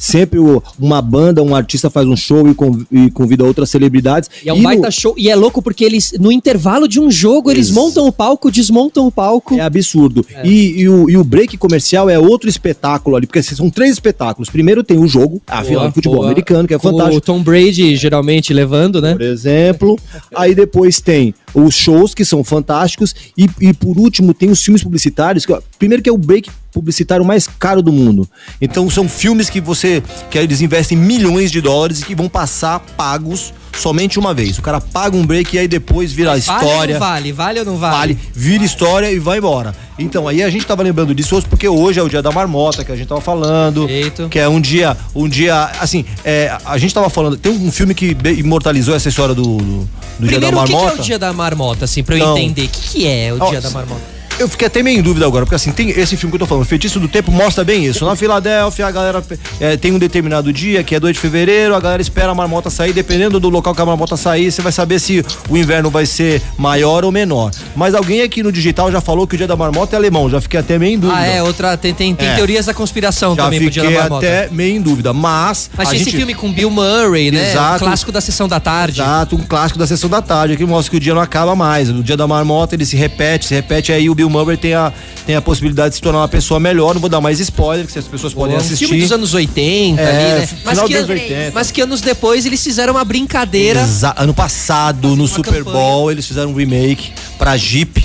[SPEAKER 4] Sempre o- uma banda, um artista faz um show e, conv- e convida outras celebridades.
[SPEAKER 2] E é um
[SPEAKER 4] no-
[SPEAKER 2] baita show. E é louco porque eles, no intervalo de um jogo, eles
[SPEAKER 4] Isso.
[SPEAKER 2] montam o palco, desmontam o palco.
[SPEAKER 4] É absurdo. E, e o, e o break comercial é outro espetáculo ali, porque são três espetáculos. Primeiro tem o jogo, a final de futebol
[SPEAKER 2] boa.
[SPEAKER 4] americano, que é fantástico.
[SPEAKER 2] O Tom Brady geralmente levando, né?
[SPEAKER 4] por exemplo. Aí depois tem os shows, que são fantásticos. E, e por último, tem os filmes publicitários. Que, ó, primeiro que é o break publicitário mais caro do mundo. Então são filmes que você. que eles investem milhões de dólares e que vão passar pagos somente uma vez. O cara paga um break e aí depois vira a
[SPEAKER 2] Vale ou
[SPEAKER 4] história.
[SPEAKER 2] vale? Vale ou não vale?
[SPEAKER 4] Vale, vira história e vai embora. Então, aí a gente tava lembrando disso hoje porque hoje é o dia da marmota que a gente tava falando. Que é um dia, um dia, assim, é, a gente tava falando, tem um filme que imortalizou essa história do, do, do dia da
[SPEAKER 2] o que, que
[SPEAKER 4] marmota.
[SPEAKER 2] é o dia da marmota, assim, pra eu entender? O que, que é o
[SPEAKER 4] ó,
[SPEAKER 2] dia da marmota?
[SPEAKER 4] Eu fiquei até meio em dúvida agora, porque assim, tem esse filme que eu tô falando, Feitiço do Tempo, mostra bem isso. Na Filadélfia, a galera é, tem um determinado dia, que é 2 de fevereiro, a galera espera a marmota sair, dependendo do local que a marmota sair, você vai saber se o inverno vai ser maior ou menor. Mas alguém aqui no digital já falou que o dia da marmota é alemão, já fiquei até meio em dúvida.
[SPEAKER 2] Ah, é, outra. Tem, tem, tem
[SPEAKER 4] É.
[SPEAKER 2] teorias da conspiração
[SPEAKER 4] Já
[SPEAKER 2] também pro dia da
[SPEAKER 4] fiquei
[SPEAKER 2] marmota.
[SPEAKER 4] até meio em dúvida, mas...
[SPEAKER 2] Mas esse
[SPEAKER 4] gente-
[SPEAKER 2] filme com Bill Murray, né?
[SPEAKER 4] Exato.
[SPEAKER 2] Um clássico da sessão da tarde.
[SPEAKER 4] Exato, um clássico da sessão da tarde, que mostra que o dia não acaba mais. No dia da marmota ele se repete, se repete, aí o Bill Bill Murray tem a, tem a possibilidade de se tornar uma pessoa melhor. Não vou dar mais spoiler, que as pessoas podem
[SPEAKER 2] um
[SPEAKER 4] assistir.
[SPEAKER 2] filme dos anos 80
[SPEAKER 4] É,
[SPEAKER 2] ali, né?
[SPEAKER 4] final
[SPEAKER 2] que,
[SPEAKER 4] dos anos
[SPEAKER 2] an-
[SPEAKER 4] 80.
[SPEAKER 2] mas que anos depois eles fizeram uma brincadeira.
[SPEAKER 4] Exa- ano passado, no Super
[SPEAKER 2] campanha.
[SPEAKER 4] Bowl, eles fizeram um remake pra Jeep.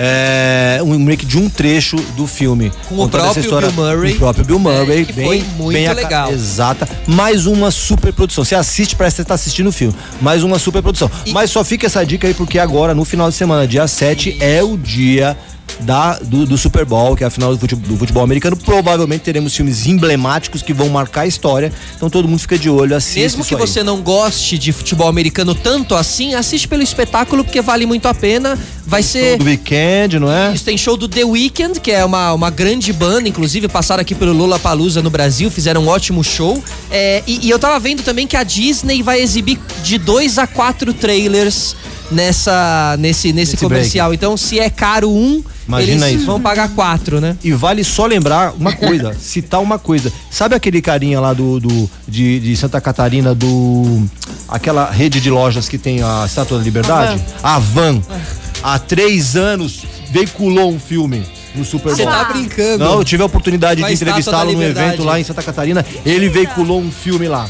[SPEAKER 4] É, um remake de um trecho do filme.
[SPEAKER 2] Com o próprio Bill Murray.
[SPEAKER 4] O próprio Bill Murray.
[SPEAKER 2] É, que foi muito
[SPEAKER 4] ca-
[SPEAKER 2] legal.
[SPEAKER 4] Exata. Mais uma super produção. Você assiste, parece que você tá assistindo o filme. Mais uma super produção. Mas só fica essa dica aí, porque agora, no final de semana, dia 7, é o dia. Da, do, do Super Bowl, que é a final do futebol, do futebol americano, provavelmente teremos filmes emblemáticos que vão marcar a história. Então todo mundo fica de olho, assiste.
[SPEAKER 2] Mesmo que você não goste de futebol americano tanto assim, assiste pelo espetáculo porque vale muito a pena. Vai ser
[SPEAKER 4] do weekend, não é?
[SPEAKER 2] Isso tem show do The Weeknd, que é uma, uma grande banda, inclusive passaram aqui pelo Lula Palusa no Brasil, fizeram um ótimo show. É, e, e eu tava vendo também que a Disney vai exibir de dois a quatro trailers nessa nesse, nesse,
[SPEAKER 4] Nesse
[SPEAKER 2] comercial. Então, se é caro um,
[SPEAKER 4] Imagina
[SPEAKER 2] eles
[SPEAKER 4] isso.
[SPEAKER 2] vão pagar quatro, né?
[SPEAKER 4] E vale só lembrar uma coisa, citar uma coisa. Sabe aquele carinha lá do, do de, de Santa Catarina do aquela rede de lojas que tem a Estátua da Liberdade? A Van. Há três anos veiculou um filme no Super
[SPEAKER 2] Você
[SPEAKER 4] Bowl.
[SPEAKER 2] tá brincando.
[SPEAKER 4] Não, eu tive a oportunidade
[SPEAKER 2] Com a
[SPEAKER 4] de entrevistá-lo num evento lá em Santa Catarina. Ele veiculou um filme lá.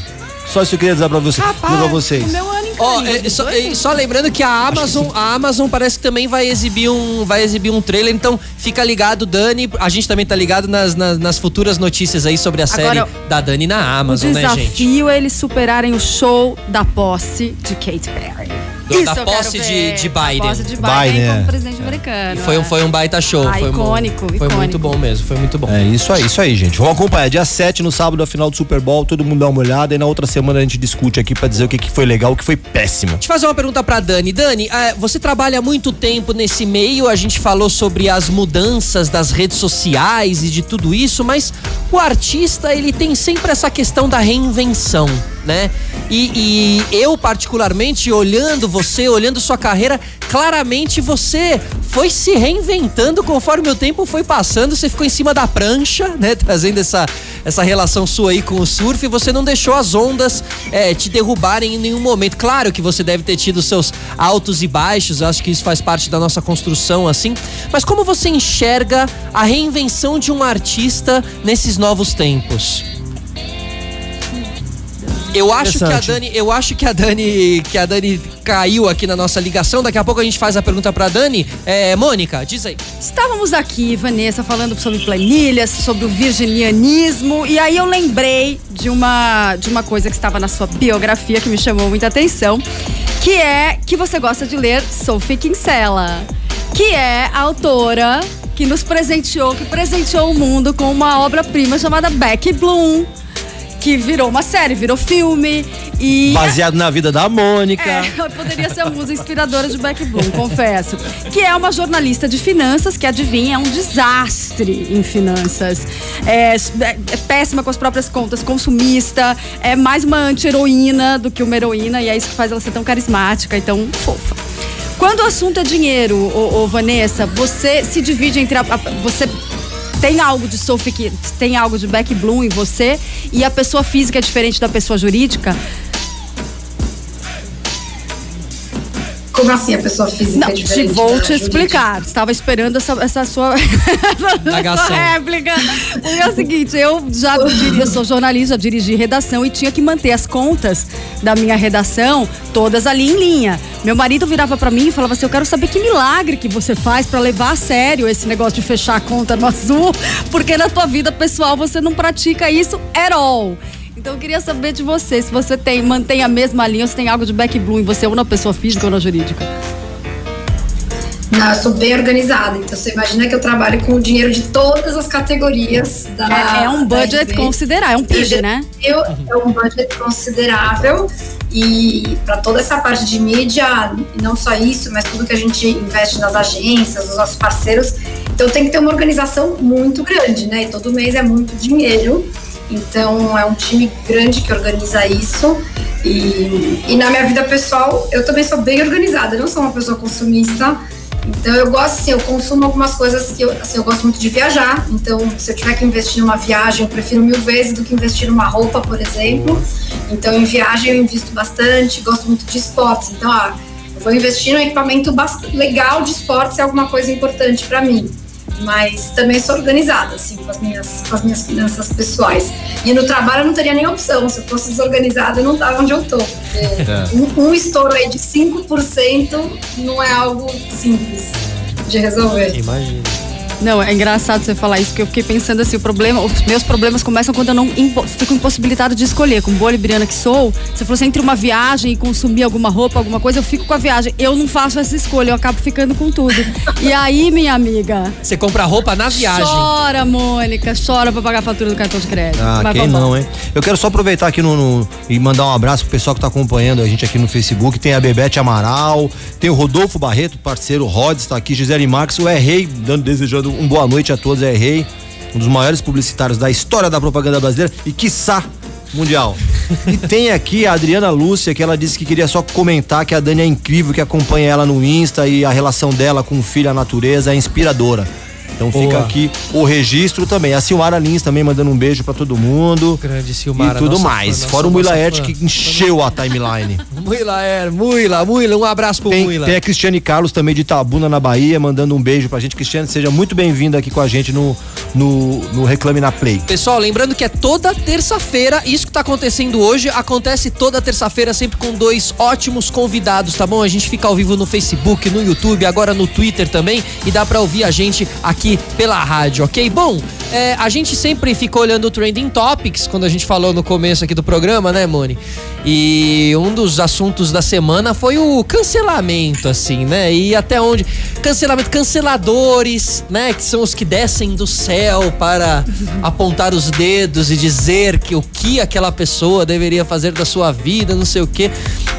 [SPEAKER 4] Só isso eu queria dizer pra, você, dizer pra vocês.
[SPEAKER 3] O meu ano incrível.
[SPEAKER 2] é, só, é, só lembrando que a Amazon, a Amazon parece que também vai exibir um, vai exibir um trailer, então fica ligado, Dani. A gente também tá ligado nas, nas, nas futuras notícias aí sobre a série
[SPEAKER 3] Agora,
[SPEAKER 2] da Dani na
[SPEAKER 3] O
[SPEAKER 2] Amazon, né, gente?
[SPEAKER 3] desafio é eles superarem o show da posse de Kate Perry.
[SPEAKER 2] Do- da posse de-
[SPEAKER 3] ver.
[SPEAKER 2] de
[SPEAKER 3] Da
[SPEAKER 2] Biden.
[SPEAKER 3] posse de Biden,
[SPEAKER 4] Biden, é.
[SPEAKER 3] como presidente americano.
[SPEAKER 2] E foi um,
[SPEAKER 3] é.
[SPEAKER 2] foi um baita show.
[SPEAKER 3] Ah,
[SPEAKER 2] foi
[SPEAKER 3] icônico,
[SPEAKER 2] Foi
[SPEAKER 3] icônico.
[SPEAKER 2] muito bom mesmo, foi muito bom.
[SPEAKER 4] É isso aí, isso aí, gente. Vamos acompanhar. Dia 7, no sábado, a final do Super Bowl, todo mundo dá uma olhada e na outra semana a gente discute aqui pra dizer o que, que foi legal, o que foi péssimo.
[SPEAKER 2] Deixa eu fazer uma pergunta pra Dani. Dani, eh, você trabalha há muito tempo nesse meio, a gente falou sobre as mudanças das redes sociais e de tudo isso, mas o artista, ele tem sempre essa questão da reinvenção, né? E, e eu, particularmente, olhando você, olhando sua carreira, claramente você foi se reinventando conforme o tempo foi passando, você ficou em cima da prancha, né? Trazendo essa, essa relação sua aí com o surf, você não deixou as ondas eh, te derrubarem em nenhum momento. Claro que você deve ter tido seus altos e baixos, acho que isso faz parte da nossa construção, assim. Mas como você enxerga a reinvenção de um artista nesses novos tempos? Eu acho que a. Dani, eu acho que a Dani, que a Dani caiu aqui na nossa ligação. Daqui a pouco a gente faz a pergunta pra Dani. É, Mônica, diz aí.
[SPEAKER 3] Estávamos aqui, Vanessa, falando sobre planilhas, sobre o virginianismo, e aí eu lembrei de uma, de uma coisa que estava na sua biografia que me chamou muita atenção, que é que você gosta de ler Sophie Kinsella, que é a autora que nos presenteou, que presenteou o mundo com uma obra-prima chamada Becky Bloom, que virou uma série, virou filme e
[SPEAKER 4] Baseado na vida da Mônica.
[SPEAKER 3] é, poderia ser a musa inspiradora de Beck Bloom, confesso. Que é uma jornalista de finanças que, adivinha, é um desastre em finanças. É, é- é péssima com as próprias contas, consumista, é mais uma anti-heroína do que uma heroína, e é isso que faz ela ser tão carismática e tão fofa. Quando o assunto é dinheiro, ô, ô, Vanessa, você se divide entre a, a- você tem algo de Sophie, tem algo de Beck Bloom em você e a pessoa física é diferente da pessoa jurídica?
[SPEAKER 6] Como assim a pessoa física
[SPEAKER 3] Não,
[SPEAKER 6] é
[SPEAKER 3] te
[SPEAKER 6] diferente
[SPEAKER 3] vou
[SPEAKER 6] da
[SPEAKER 3] te
[SPEAKER 6] jurídica?
[SPEAKER 3] explicar. Estava esperando essa, essa sua, sua réplica. Porque é o seguinte, eu já diri- eu sou jornalista, já dirigi redação e tinha que manter as contas da minha redação todas ali em linha. Meu marido virava pra mim e falava assim: "Eu quero saber que milagre que você faz pra levar a sério esse negócio de fechar a conta no azul, porque na tua vida pessoal você não pratica isso at all". Então eu queria saber de você, se você tem, mantém a mesma linha, se tem algo de back blue em você, ou na pessoa física ou na jurídica.
[SPEAKER 6] Não, eu sou bem organizada. Então você imagina que eu trabalho com o dinheiro de todas as categorias da.
[SPEAKER 3] É, é um budget considerável, é um PIB, né?
[SPEAKER 6] Eu, é um budget considerável e para toda essa parte de mídia, não só isso, mas tudo que a gente investe nas agências, os nossos parceiros, então tem que ter uma organização muito grande, né? E todo mês é muito dinheiro. Então é um time grande que organiza isso. E, e na minha vida pessoal, eu também sou bem organizada, não sou uma pessoa consumista. Então eu gosto, assim, eu consumo algumas coisas que eu, assim, eu gosto muito de viajar. Então, se eu tiver que investir numa viagem, eu prefiro mil vezes do que investir numa roupa, por exemplo. Então, em viagem eu invisto bastante, gosto muito de esportes. Então, ah, Eu vou investir num equipamento legal de esportes, é alguma coisa importante para mim. Mas também sou organizada, assim, com as, minhas, com as minhas finanças pessoais. E no trabalho eu não teria nem opção. Se eu fosse desorganizada, eu não estava onde eu tô. É. Um, um estouro aí de 5% não é algo simples de resolver.
[SPEAKER 2] Imagina.
[SPEAKER 3] Não, é engraçado você falar isso, porque eu fiquei pensando assim, o problema, os meus problemas começam quando eu não impo, fico impossibilitado de escolher. Com boa libriana que sou, se fosse entre uma viagem e consumir alguma roupa, alguma coisa, eu fico com a viagem. Eu não faço essa escolha, eu acabo ficando com tudo. E aí, minha amiga?
[SPEAKER 2] Você compra roupa na viagem.
[SPEAKER 3] Chora, Mônica, chora pra pagar a fatura do cartão de crédito.
[SPEAKER 4] Ah, Mas quem não, hein? Eu quero só aproveitar aqui no, no, e mandar um abraço pro pessoal que tá acompanhando a gente aqui no Facebook. Tem a Bebete Amaral, tem o Rodolfo Barreto, parceiro Rods, tá aqui, Gisele Marques, o R. dando, desejando um boa noite a todos todos é rei, um dos maiores publicitários da história da propaganda brasileira e quiçá mundial. e tem aqui a Adriana Lúcia, que ela disse que queria só comentar que a Dani é incrível, que acompanha ela no Insta e a relação dela com o filho, a natureza, é inspiradora. Então Boa. fica aqui o registro também. A Silmara Lins também mandando um beijo para todo mundo.
[SPEAKER 2] Grande Silmara.
[SPEAKER 4] E tudo mais. Fã, Fora o Muilaerte que encheu a timeline.
[SPEAKER 2] Muilaer, Muila, Muila, um abraço pro
[SPEAKER 4] tem,
[SPEAKER 2] Muila.
[SPEAKER 4] Tem a Cristiane Carlos também de Tabuna, na Bahia, mandando um beijo pra gente. Cristiane, seja muito bem-vinda aqui com a gente no, no, no Reclame na Play.
[SPEAKER 2] Pessoal, lembrando que é toda terça-feira, isso que tá acontecendo hoje, acontece toda terça-feira, sempre com dois ótimos convidados, tá bom? A gente fica ao vivo no Facebook, no YouTube, agora no Twitter também, e dá pra ouvir a gente aqui pela rádio, ok? Bom, é, a gente sempre fica olhando o Trending Topics, quando a gente falou no começo aqui do programa, né, Moni? E um dos assuntos da semana foi o cancelamento, assim, né? E até onde. Cancelamento, canceladores, né? Que são os que descem do céu para apontar os dedos e dizer que o que aquela pessoa deveria fazer da sua vida, não sei o quê.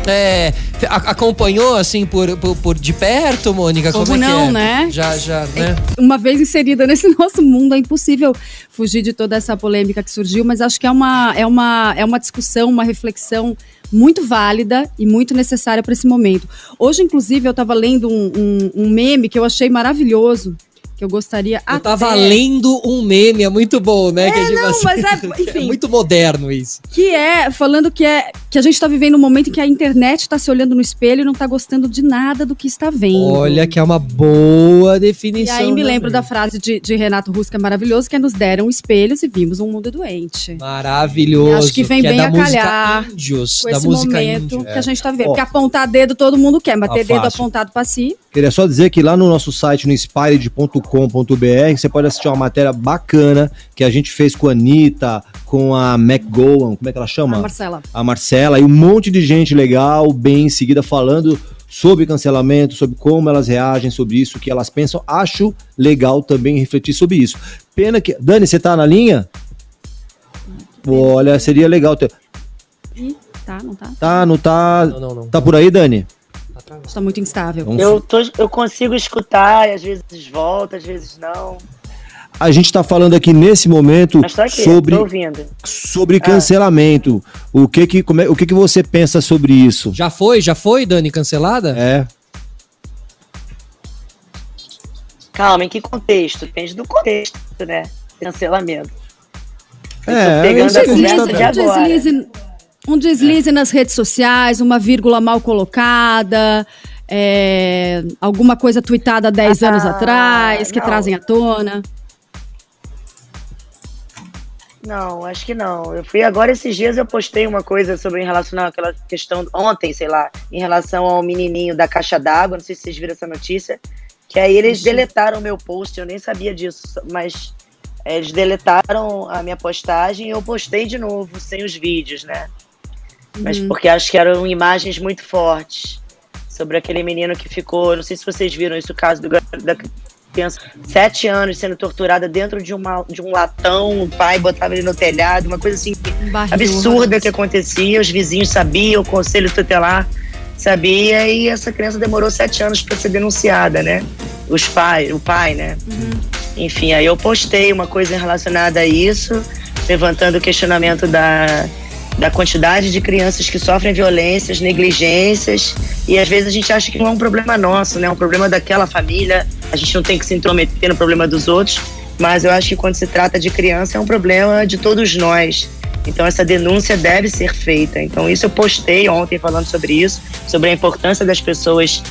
[SPEAKER 2] É, acompanhou, assim, por, por, por, de perto, Mônica?
[SPEAKER 3] Como, Como é não,
[SPEAKER 2] é?
[SPEAKER 3] né?
[SPEAKER 2] Já, já, né?
[SPEAKER 3] Uma vez inserida nesse nosso mundo, é impossível fugir de toda essa polêmica que surgiu, mas acho que é uma, é uma, é uma discussão, uma reflexão muito válida e muito necessária para esse momento. Hoje, inclusive, eu estava lendo um, um, um meme que eu achei maravilhoso, que eu gostaria
[SPEAKER 2] eu até... tava lendo um meme, é muito bom, né?
[SPEAKER 3] É,
[SPEAKER 2] que
[SPEAKER 3] é não, assim, mas é, enfim.
[SPEAKER 2] É muito moderno isso.
[SPEAKER 3] Que é, falando que é que a gente tá vivendo um momento em que a internet tá se olhando no espelho e não tá gostando de nada do que está vendo.
[SPEAKER 2] Olha que é uma boa definição.
[SPEAKER 3] E aí me lembro da frase de, de Renato Russo, que é maravilhoso, que é nos deram espelhos e vimos um mundo doente.
[SPEAKER 2] Maravilhoso. E
[SPEAKER 3] acho que vem
[SPEAKER 2] que
[SPEAKER 3] é bem
[SPEAKER 2] é
[SPEAKER 3] a calhar
[SPEAKER 2] índios,
[SPEAKER 3] com
[SPEAKER 2] da
[SPEAKER 3] esse
[SPEAKER 2] música
[SPEAKER 3] momento
[SPEAKER 2] índio.
[SPEAKER 3] que a gente tá vivendo. Porque apontar dedo todo mundo quer, mas
[SPEAKER 4] Ah,
[SPEAKER 3] ter dedo apontado pra si.
[SPEAKER 4] Queria só dizer que lá no nosso site, no inspired.com.br, você pode assistir uma matéria bacana que a gente fez com a Anitta, com a McGowan, como é que ela chama?
[SPEAKER 3] A Marcela.
[SPEAKER 4] A Marcela, e um monte de gente legal, bem em seguida, falando sobre cancelamento, sobre como elas reagem sobre isso, o que elas pensam. Acho legal também refletir sobre isso. Pena que. Dani, você tá na linha? Olha, seria legal ter.
[SPEAKER 3] Ih, tá, não tá?
[SPEAKER 4] Tá, não tá.
[SPEAKER 2] Não, não, não.
[SPEAKER 4] Tá por aí, Dani?
[SPEAKER 3] Está muito instável.
[SPEAKER 4] Vamos-
[SPEAKER 5] Eu, tô, eu consigo escutar, e às vezes volta, às vezes não.
[SPEAKER 4] A gente tá falando aqui nesse momento
[SPEAKER 5] tô aqui,
[SPEAKER 4] sobre sobre cancelamento. O que que como é, o que que você pensa sobre isso?
[SPEAKER 2] Já foi, já foi, Dani, cancelada?
[SPEAKER 4] É.
[SPEAKER 5] Calma, em que contexto? Depende do contexto, né? Cancelamento. Eu tô
[SPEAKER 4] É, gente
[SPEAKER 5] conversa
[SPEAKER 4] tá
[SPEAKER 5] de
[SPEAKER 3] um
[SPEAKER 5] agora.
[SPEAKER 3] deslize, um deslize nas redes sociais, uma vírgula mal colocada, é, alguma coisa tweetada há 10
[SPEAKER 5] Ah,
[SPEAKER 3] anos atrás, que
[SPEAKER 5] não.
[SPEAKER 3] trazem à tona.
[SPEAKER 5] Não, acho que não. Eu fui agora esses dias eu postei uma coisa sobre em relação àquela questão ontem, sei lá, em relação ao menininho da caixa d'água, não sei se vocês viram essa notícia, que aí eles deletaram o meu post, eu nem sabia disso, mas é, eles deletaram a minha postagem e eu postei de novo, sem os vídeos, né? Mas porque acho que eram imagens muito fortes sobre aquele menino que ficou, não sei se vocês viram isso, o caso do, da criança, sete anos sendo torturada dentro de, uma, de um latão, o pai botava ele no telhado, uma coisa assim
[SPEAKER 3] barril
[SPEAKER 5] absurda que acontecia, os vizinhos sabiam, o conselho tutelar sabia, e essa criança demorou sete anos para ser denunciada, né? Os pais, o pai, né? Enfim, aí eu postei uma coisa relacionada a isso, levantando o questionamento da, da quantidade de crianças que sofrem violências, negligências, e às vezes a gente acha que não é um problema nosso, né? É um problema daquela família, a gente não tem que se intrometer no problema dos outros, mas eu acho que quando se trata de criança é um problema de todos nós. Então essa denúncia deve ser feita. Então isso eu postei ontem falando sobre isso, sobre a importância das pessoas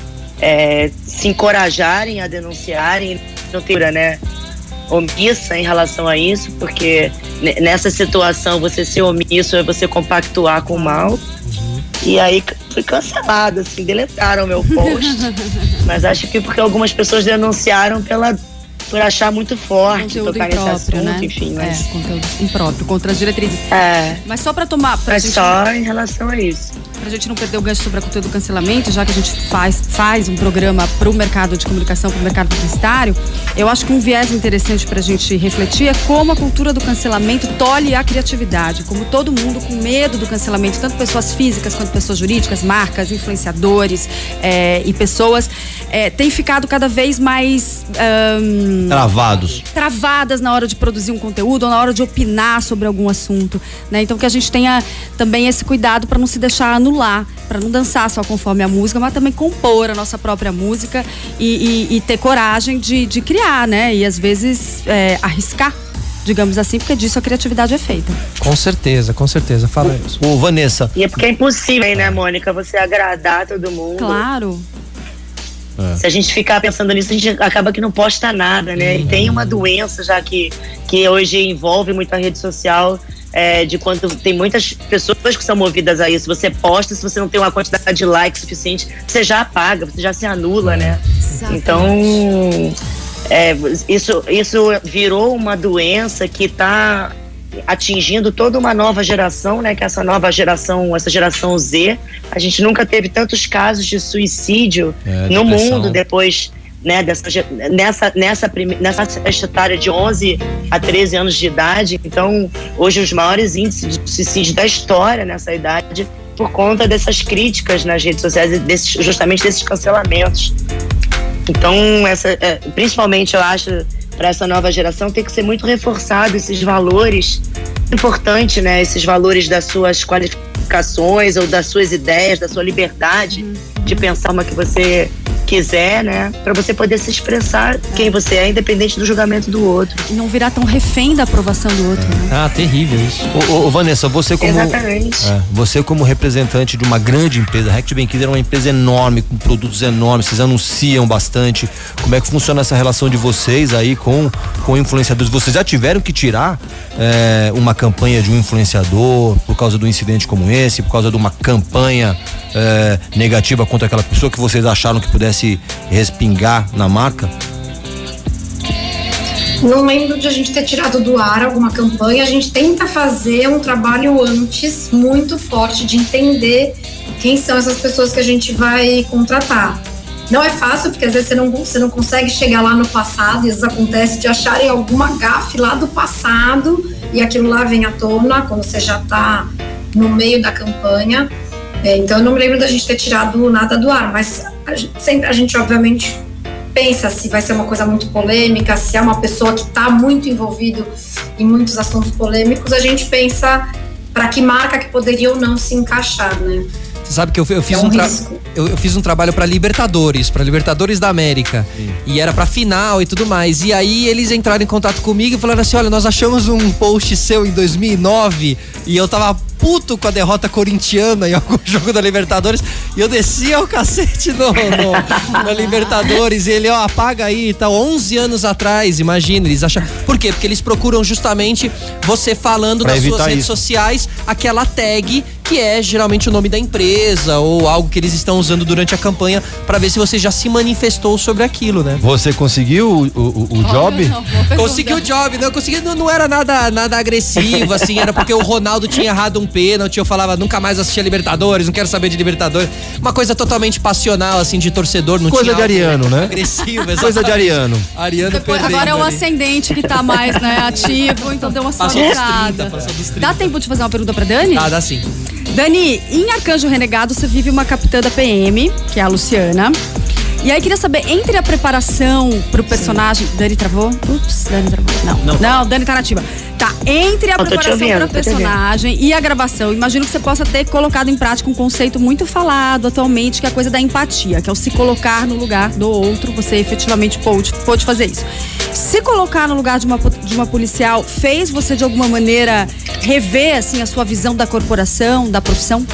[SPEAKER 5] é, se encorajarem a denunciarem, não ter, né? Omissa em relação a isso, porque nessa situação você ser omisso é você compactuar com o mal. Uhum. E aí fui cancelada, assim, deletaram meu post. Mas acho que porque algumas pessoas denunciaram pela por achar muito forte
[SPEAKER 3] conteúdo
[SPEAKER 5] tocar nesse assunto,
[SPEAKER 3] né?
[SPEAKER 5] enfim. Mas...
[SPEAKER 3] É, conteúdo impróprio, contra as diretrizes.
[SPEAKER 5] É.
[SPEAKER 3] Mas só para tomar. Pra
[SPEAKER 5] mas
[SPEAKER 3] gente...
[SPEAKER 5] só em relação a isso.
[SPEAKER 3] Pra gente não perder o gancho sobre a cultura do cancelamento, já que a gente faz, faz um programa pro mercado de comunicação, pro mercado publicitário, eu acho que um viés interessante pra gente refletir é como a cultura do cancelamento tolhe a criatividade. Como todo mundo com medo do cancelamento, tanto pessoas físicas quanto pessoas jurídicas, marcas, influenciadores é, e pessoas, é, tem ficado cada vez mais. Um,
[SPEAKER 4] Travados.
[SPEAKER 3] Travadas na hora de produzir um conteúdo ou na hora de opinar sobre algum assunto. Né? Então que a gente tenha também esse cuidado para não se deixar anular, para não dançar só conforme a música, mas também compor a nossa própria música e, e, e ter coragem de, de, criar, né? E às vezes é, arriscar digamos assim, porque disso a criatividade é feita.
[SPEAKER 2] Com certeza, com certeza. Fala isso.
[SPEAKER 4] Ô, Vanessa.
[SPEAKER 5] E é porque é impossível, né, Mônica, você agradar todo mundo.
[SPEAKER 3] Claro.
[SPEAKER 5] É. Se a gente ficar pensando nisso, a gente acaba que não posta nada, né? Uhum. E tem uma doença já que, que hoje envolve muito a rede social, é, de quando tem muitas pessoas que são movidas a isso. Você posta, se você não tem uma quantidade de likes suficiente, você já apaga, você já se anula, né? Exatamente. Então, é, isso, isso virou uma doença que está atingindo toda uma nova geração, né? Que é essa nova geração, essa geração Z. A gente nunca teve tantos casos de suicídio é, no mundo depois né, dessa, nessa, nessa, nessa faixa etária de 11 a 13 anos de idade. Então, hoje, os maiores índices de suicídio da história nessa idade por conta dessas críticas nas redes sociais desses, justamente desses cancelamentos. Então, essa, é, principalmente, eu acho, para essa nova geração, tem que ser muito reforçado esses valores importante, né? Esses valores das suas qualificações ou das suas ideias, da sua liberdade de pensar uma que você quiser, né? Para você poder se expressar é. quem você é, independente do julgamento do outro.
[SPEAKER 3] E não virar tão refém da aprovação do outro. É. Né?
[SPEAKER 2] Ah, terrível isso.
[SPEAKER 4] Ô, ô, Vanessa, você como.
[SPEAKER 5] Exatamente.
[SPEAKER 4] É, você como representante de uma grande empresa, a Rect Benquider é uma empresa enorme, com produtos enormes, vocês anunciam bastante. Como é que funciona essa relação de vocês aí com, com influenciadores? Vocês já tiveram que tirar é, uma campanha de um influenciador por causa do incidente como esse, por causa de uma campanha é, negativa contra aquela pessoa que vocês acharam que pudesse respingar na marca?
[SPEAKER 6] Não lembro de a gente ter tirado do ar alguma campanha. A gente tenta fazer um trabalho antes muito forte de entender quem são essas pessoas que a gente vai contratar. Não é fácil, porque às vezes você não, você não consegue chegar lá no passado e às vezes acontece de acharem alguma gafe lá do passado e aquilo lá vem à tona quando você já está no meio da campanha. É, então eu não me lembro da gente ter tirado nada do ar, mas a gente, sempre a gente obviamente pensa se vai ser uma coisa muito polêmica, se é uma pessoa que está muito envolvido em muitos assuntos polêmicos, a gente pensa para que marca que poderia ou não se encaixar, né?
[SPEAKER 2] Você sabe que eu, eu fiz é um, um tra... eu, eu, fiz um trabalho para Libertadores, para Libertadores da América. Sim. E era para final e tudo mais. E aí eles entraram em contato comigo e falaram assim: "Olha, nós achamos um post seu em 2009 e eu tava puto com a derrota corintiana em algum jogo da Libertadores. E eu descia o cacete no, no, na Libertadores. E ele, ó, apaga aí, tá 11 anos atrás, imagina. Eles acham. Por quê? Porque eles procuram justamente você falando pra nas suas redes isso. sociais aquela tag que é geralmente o nome da empresa ou algo que eles estão usando durante a campanha para ver se você já se manifestou sobre aquilo, né?
[SPEAKER 4] Você conseguiu o, o, o job?
[SPEAKER 2] Não, consegui o job, não, consegui, não, não era nada, nada agressivo, assim, era porque o Ronaldo tinha errado um pênalti, eu falava, nunca mais assistia Libertadores, não quero saber de Libertadores. Uma coisa totalmente passional, assim, de torcedor, não
[SPEAKER 4] Coisa de Ariano, né?
[SPEAKER 2] Agressivo, exatamente.
[SPEAKER 4] Coisa de Ariano.
[SPEAKER 2] Ariano
[SPEAKER 3] Depois, Agora é o ali. ascendente que tá mais, né, ativo, então deu uma suavizada. Dá tempo de fazer uma pergunta pra Dani?
[SPEAKER 2] Ah, dá sim.
[SPEAKER 3] Dani, em Arcanjo Renegado você vive uma capitã da PM, que é a Luciana. E aí queria saber, entre a preparação pro personagem. Sim. Dani travou? Ups, Dani travou. Não, não, não Dani tá nativa. Tá, entre a
[SPEAKER 5] Eu
[SPEAKER 3] preparação
[SPEAKER 5] ouvindo,
[SPEAKER 3] pro personagem e a gravação, imagino que você possa ter colocado em prática um conceito muito falado atualmente, que é a coisa da empatia, que é o se colocar no lugar do outro. Você efetivamente pôde, pôde fazer isso. Se colocar no lugar de uma, de uma policial fez você de alguma maneira rever assim a sua visão da corporação, da profissão?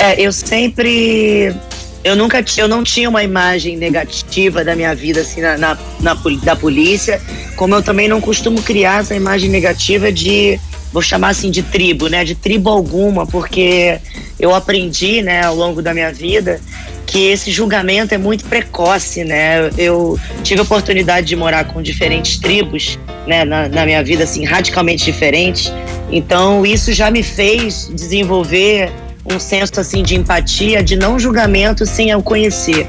[SPEAKER 5] É, eu sempre. Eu nunca eu não tinha uma imagem negativa da minha vida assim na, na, na, da polícia, como eu também não costumo criar essa imagem negativa de vou chamar assim de tribo, né? De tribo alguma, porque eu aprendi, né, ao longo da minha vida que esse julgamento é muito precoce, né? Eu tive a oportunidade de morar com diferentes tribos, né, na, na minha vida assim radicalmente diferentes. Então isso já me fez desenvolver um senso assim de empatia, de não julgamento sem eu conhecer.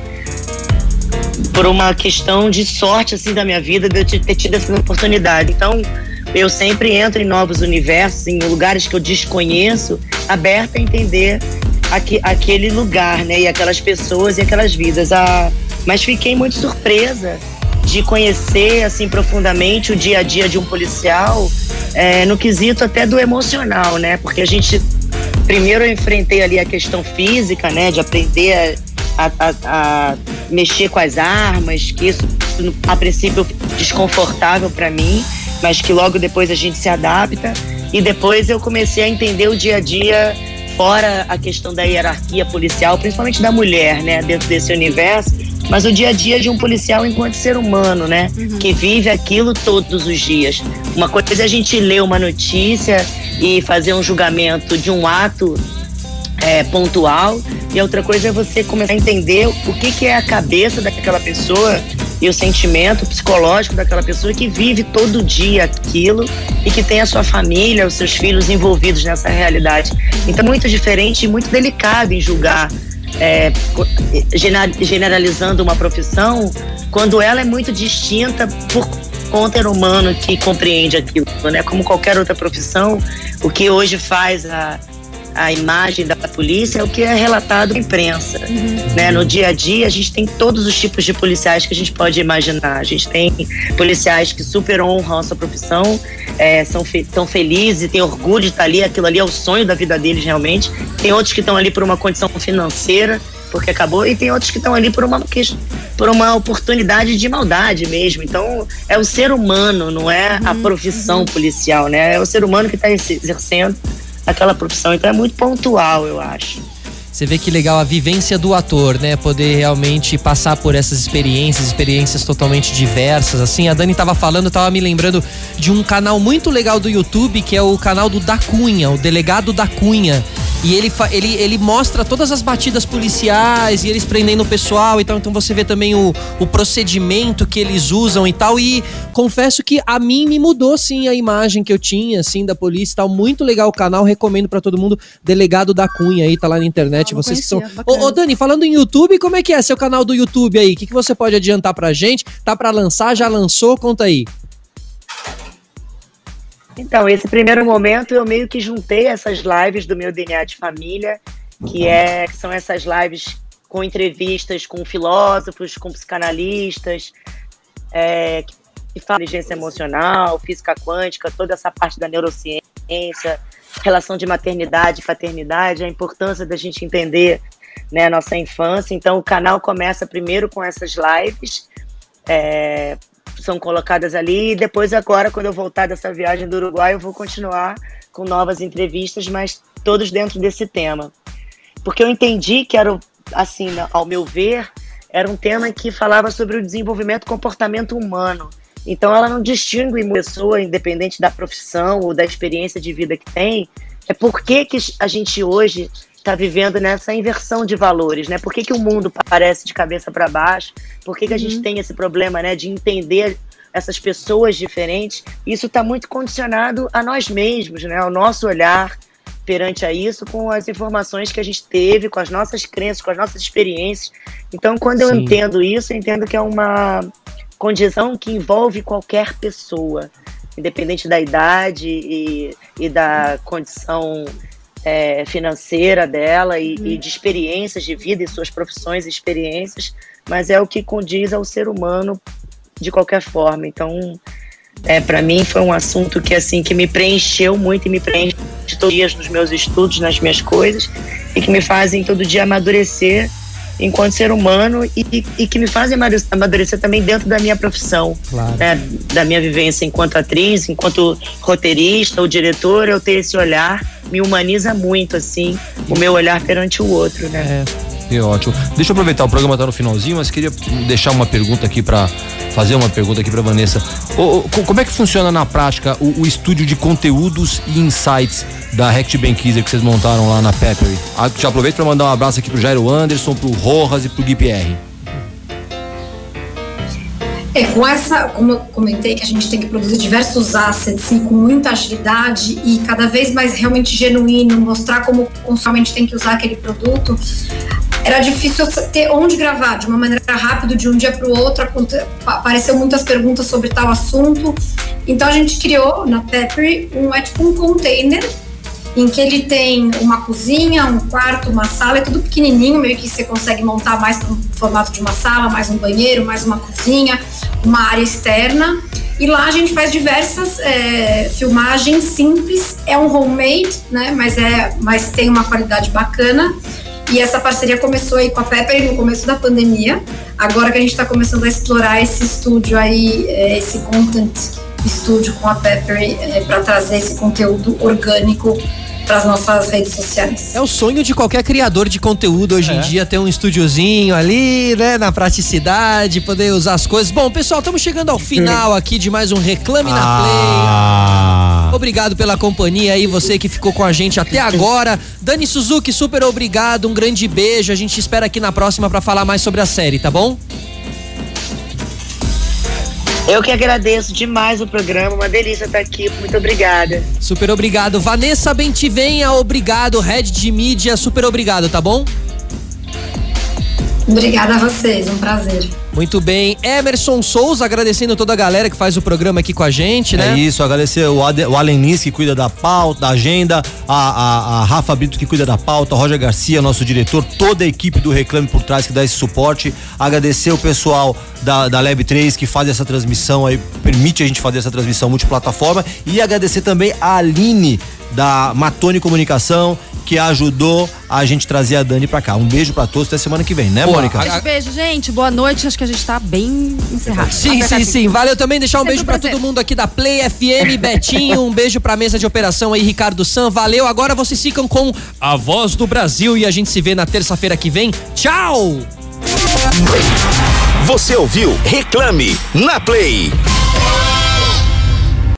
[SPEAKER 5] Por uma questão de sorte assim da minha vida de eu ter tido essa oportunidade. Então, eu sempre entro em novos universos, em lugares que eu desconheço, aberta a entender aqui, aquele lugar, né? E aquelas pessoas e aquelas vidas. Ah, mas fiquei muito surpresa de conhecer assim profundamente o dia a dia de um policial é, no quesito até do emocional, né? Porque a gente primeiro eu enfrentei ali a questão física, né, de aprender a, a, a mexer com as armas, que isso a princípio desconfortável para mim, mas que logo depois a gente se adapta. E depois eu comecei a entender o dia a dia fora a questão da hierarquia policial, principalmente da mulher, né, dentro desse universo, mas o dia a dia de um policial enquanto ser humano, né, uhum. que vive aquilo todos os dias. Uma coisa é a gente ler uma notícia e fazer um julgamento de um ato é, pontual e outra coisa é você começar a entender o que, que é a cabeça daquela pessoa e o sentimento psicológico daquela pessoa que vive todo dia aquilo e que tem a sua família, os seus filhos envolvidos nessa realidade. Então, muito diferente e muito delicado em julgar, é, generalizando uma profissão, quando ela é muito distinta por conta do humano que compreende aquilo, né? Como qualquer outra profissão, o que hoje faz a, a imagem da polícia é o que é relatado na imprensa. Uhum. Né? No dia a dia, a gente tem todos os tipos de policiais que a gente pode imaginar. A gente tem policiais que super honram a sua profissão, é, são fe tão felizes e têm orgulho de estar ali, aquilo ali é o sonho da vida deles realmente. Tem outros que estão ali por uma condição financeira, porque acabou, e tem outros que estão ali por uma, por uma oportunidade de maldade mesmo. Então, é o ser humano, não é a uhum. profissão policial, né? É o ser humano que está exercendo aquela profissão. Então é muito pontual, eu acho.
[SPEAKER 2] Você vê que legal a vivência do ator, né? Poder realmente passar por essas experiências, experiências totalmente diversas. Assim, a Dani tava falando, tava me lembrando de um canal muito legal do YouTube, que é o canal do Da Cunha, o Delegado da Cunha. E ele, ele, ele mostra todas as batidas policiais e eles prendendo o pessoal e tal. Então você vê também o, o procedimento que eles usam e tal. E confesso que a mim me mudou sim a imagem que eu tinha, assim, da polícia e tal. Muito legal o canal, recomendo para todo mundo. Delegado da Cunha aí, tá lá na internet. Ah, vocês que são. Ô, ô, Dani, falando em YouTube, como é que é seu canal do YouTube aí? O que, que você pode adiantar pra gente? Tá para lançar? Já lançou? Conta aí.
[SPEAKER 5] Então, esse primeiro momento eu meio que juntei essas lives do meu DNA de família, que, é, que são essas lives com entrevistas com filósofos, com psicanalistas, é, que falam inteligência emocional, física quântica, toda essa parte da neurociência, relação de maternidade e paternidade, a importância da gente entender né, a nossa infância. Então, o canal começa primeiro com essas lives, é, são colocadas ali. E depois, agora, quando eu voltar dessa viagem do Uruguai, eu vou continuar com novas entrevistas, mas todos dentro desse tema. Porque eu entendi que era, assim, ao meu ver, era um tema que falava sobre o desenvolvimento do comportamento humano. Então, ela não distingue uma pessoa, independente da profissão ou da experiência de vida que tem, é por que, que a gente hoje está vivendo nessa inversão de valores, né? Por que, que o mundo parece de cabeça para baixo? Por que, que a gente uhum. tem esse problema, né, de entender essas pessoas diferentes? Isso está muito condicionado a nós mesmos, né? Ao nosso olhar perante a isso, com as informações que a gente teve, com as nossas crenças, com as nossas experiências. Então, quando eu Sim. entendo isso, eu entendo que é uma condição que envolve qualquer pessoa, independente da idade e, e da condição é, financeira dela e, e, de experiências de vida e suas profissões e experiências, mas é o que condiz ao ser humano de qualquer forma. Então, é, para mim foi um assunto que assim que me preencheu muito e me preenche todos os dias nos meus estudos, nas minhas coisas e que me fazem todo dia amadurecer enquanto ser humano e, e que me fazem amadurecer também dentro da minha profissão, claro. né? da minha vivência enquanto atriz, enquanto roteirista ou diretor, eu ter esse olhar me humaniza muito assim o meu olhar perante o outro, né?
[SPEAKER 4] É. Que ótimo. Deixa eu aproveitar, o programa tá no finalzinho, mas queria deixar uma pergunta aqui para fazer uma pergunta aqui para Vanessa. O, como é que funciona na prática o, o, estúdio de conteúdos e insights da Rect Benkiser que vocês montaram lá na Peppery? Ah, já aproveito para mandar um abraço aqui pro Jairo Anderson, pro Rojas e pro Gui Pierre.
[SPEAKER 6] É, com essa, como eu comentei, que a gente tem que produzir diversos assets assim, com muita agilidade e cada vez mais realmente genuíno, mostrar como consumidor tem que usar aquele produto, era difícil ter onde gravar de uma maneira rápida, de um dia para o outro. Apareceu muitas perguntas sobre tal assunto. Então a gente criou na Pepper um, é tipo um container em que ele tem uma cozinha, um quarto, uma sala, é tudo pequenininho, meio que você consegue montar mais no formato de uma sala, mais um banheiro, mais uma cozinha, uma área externa. E lá a gente faz diversas é, filmagens simples, é um homemade, né? Mas é, mas tem uma qualidade bacana. E essa parceria começou aí com a Pepper no começo da pandemia. Agora que a gente está começando a explorar esse estúdio aí, é, esse content estúdio com a Pepper é, para trazer esse conteúdo orgânico para as nossas redes sociais.
[SPEAKER 2] É o sonho de qualquer criador de conteúdo hoje é. em dia ter um estúdiozinho ali, né, na praticidade, poder usar as coisas. Bom, pessoal, estamos chegando ao final aqui de mais um Reclame ah. na Play. Obrigado pela companhia aí, você que ficou com a gente até agora. Dani Suzuki, super obrigado, um grande beijo. A gente espera aqui na próxima para falar mais sobre a série, tá bom?
[SPEAKER 5] Eu que agradeço demais o programa, uma delícia estar aqui, muito obrigada.
[SPEAKER 2] Super obrigado. Vanessa Bentivenha, obrigado. Red de Mídia, super obrigado, tá bom?
[SPEAKER 6] Obrigada a vocês, um prazer.
[SPEAKER 2] Muito bem. Emerson Souza, agradecendo toda a galera que faz o programa aqui com a gente, né?
[SPEAKER 4] É isso, agradecer o, Ade, o Alen Nis, que cuida da pauta, da agenda, a, a, a, Rafa Brito, que cuida da pauta, Roger Garcia, nosso diretor, toda a equipe do Reclame por trás que dá esse suporte. Agradecer o pessoal da, da Lab 3 que faz essa transmissão aí, permite a gente fazer essa transmissão multiplataforma. E agradecer também a Aline da Matone Comunicação, que ajudou a gente trazer a Dani pra cá. Um beijo pra todos, até semana que vem, né, Boa, Mônica?
[SPEAKER 3] Beijo, beijo, gente. Boa noite. Acho que a gente tá bem encerrado.
[SPEAKER 2] Sim, sim, sim. Valeu também. Deixar um Sempre beijo pra todo mundo aqui da Play FM, Betinho. Um beijo pra mesa de operação aí, Ricardo San. Valeu. Agora vocês ficam com a voz do Brasil e a gente se vê na terça-feira que vem. Tchau!
[SPEAKER 1] Você ouviu Reclame na Play.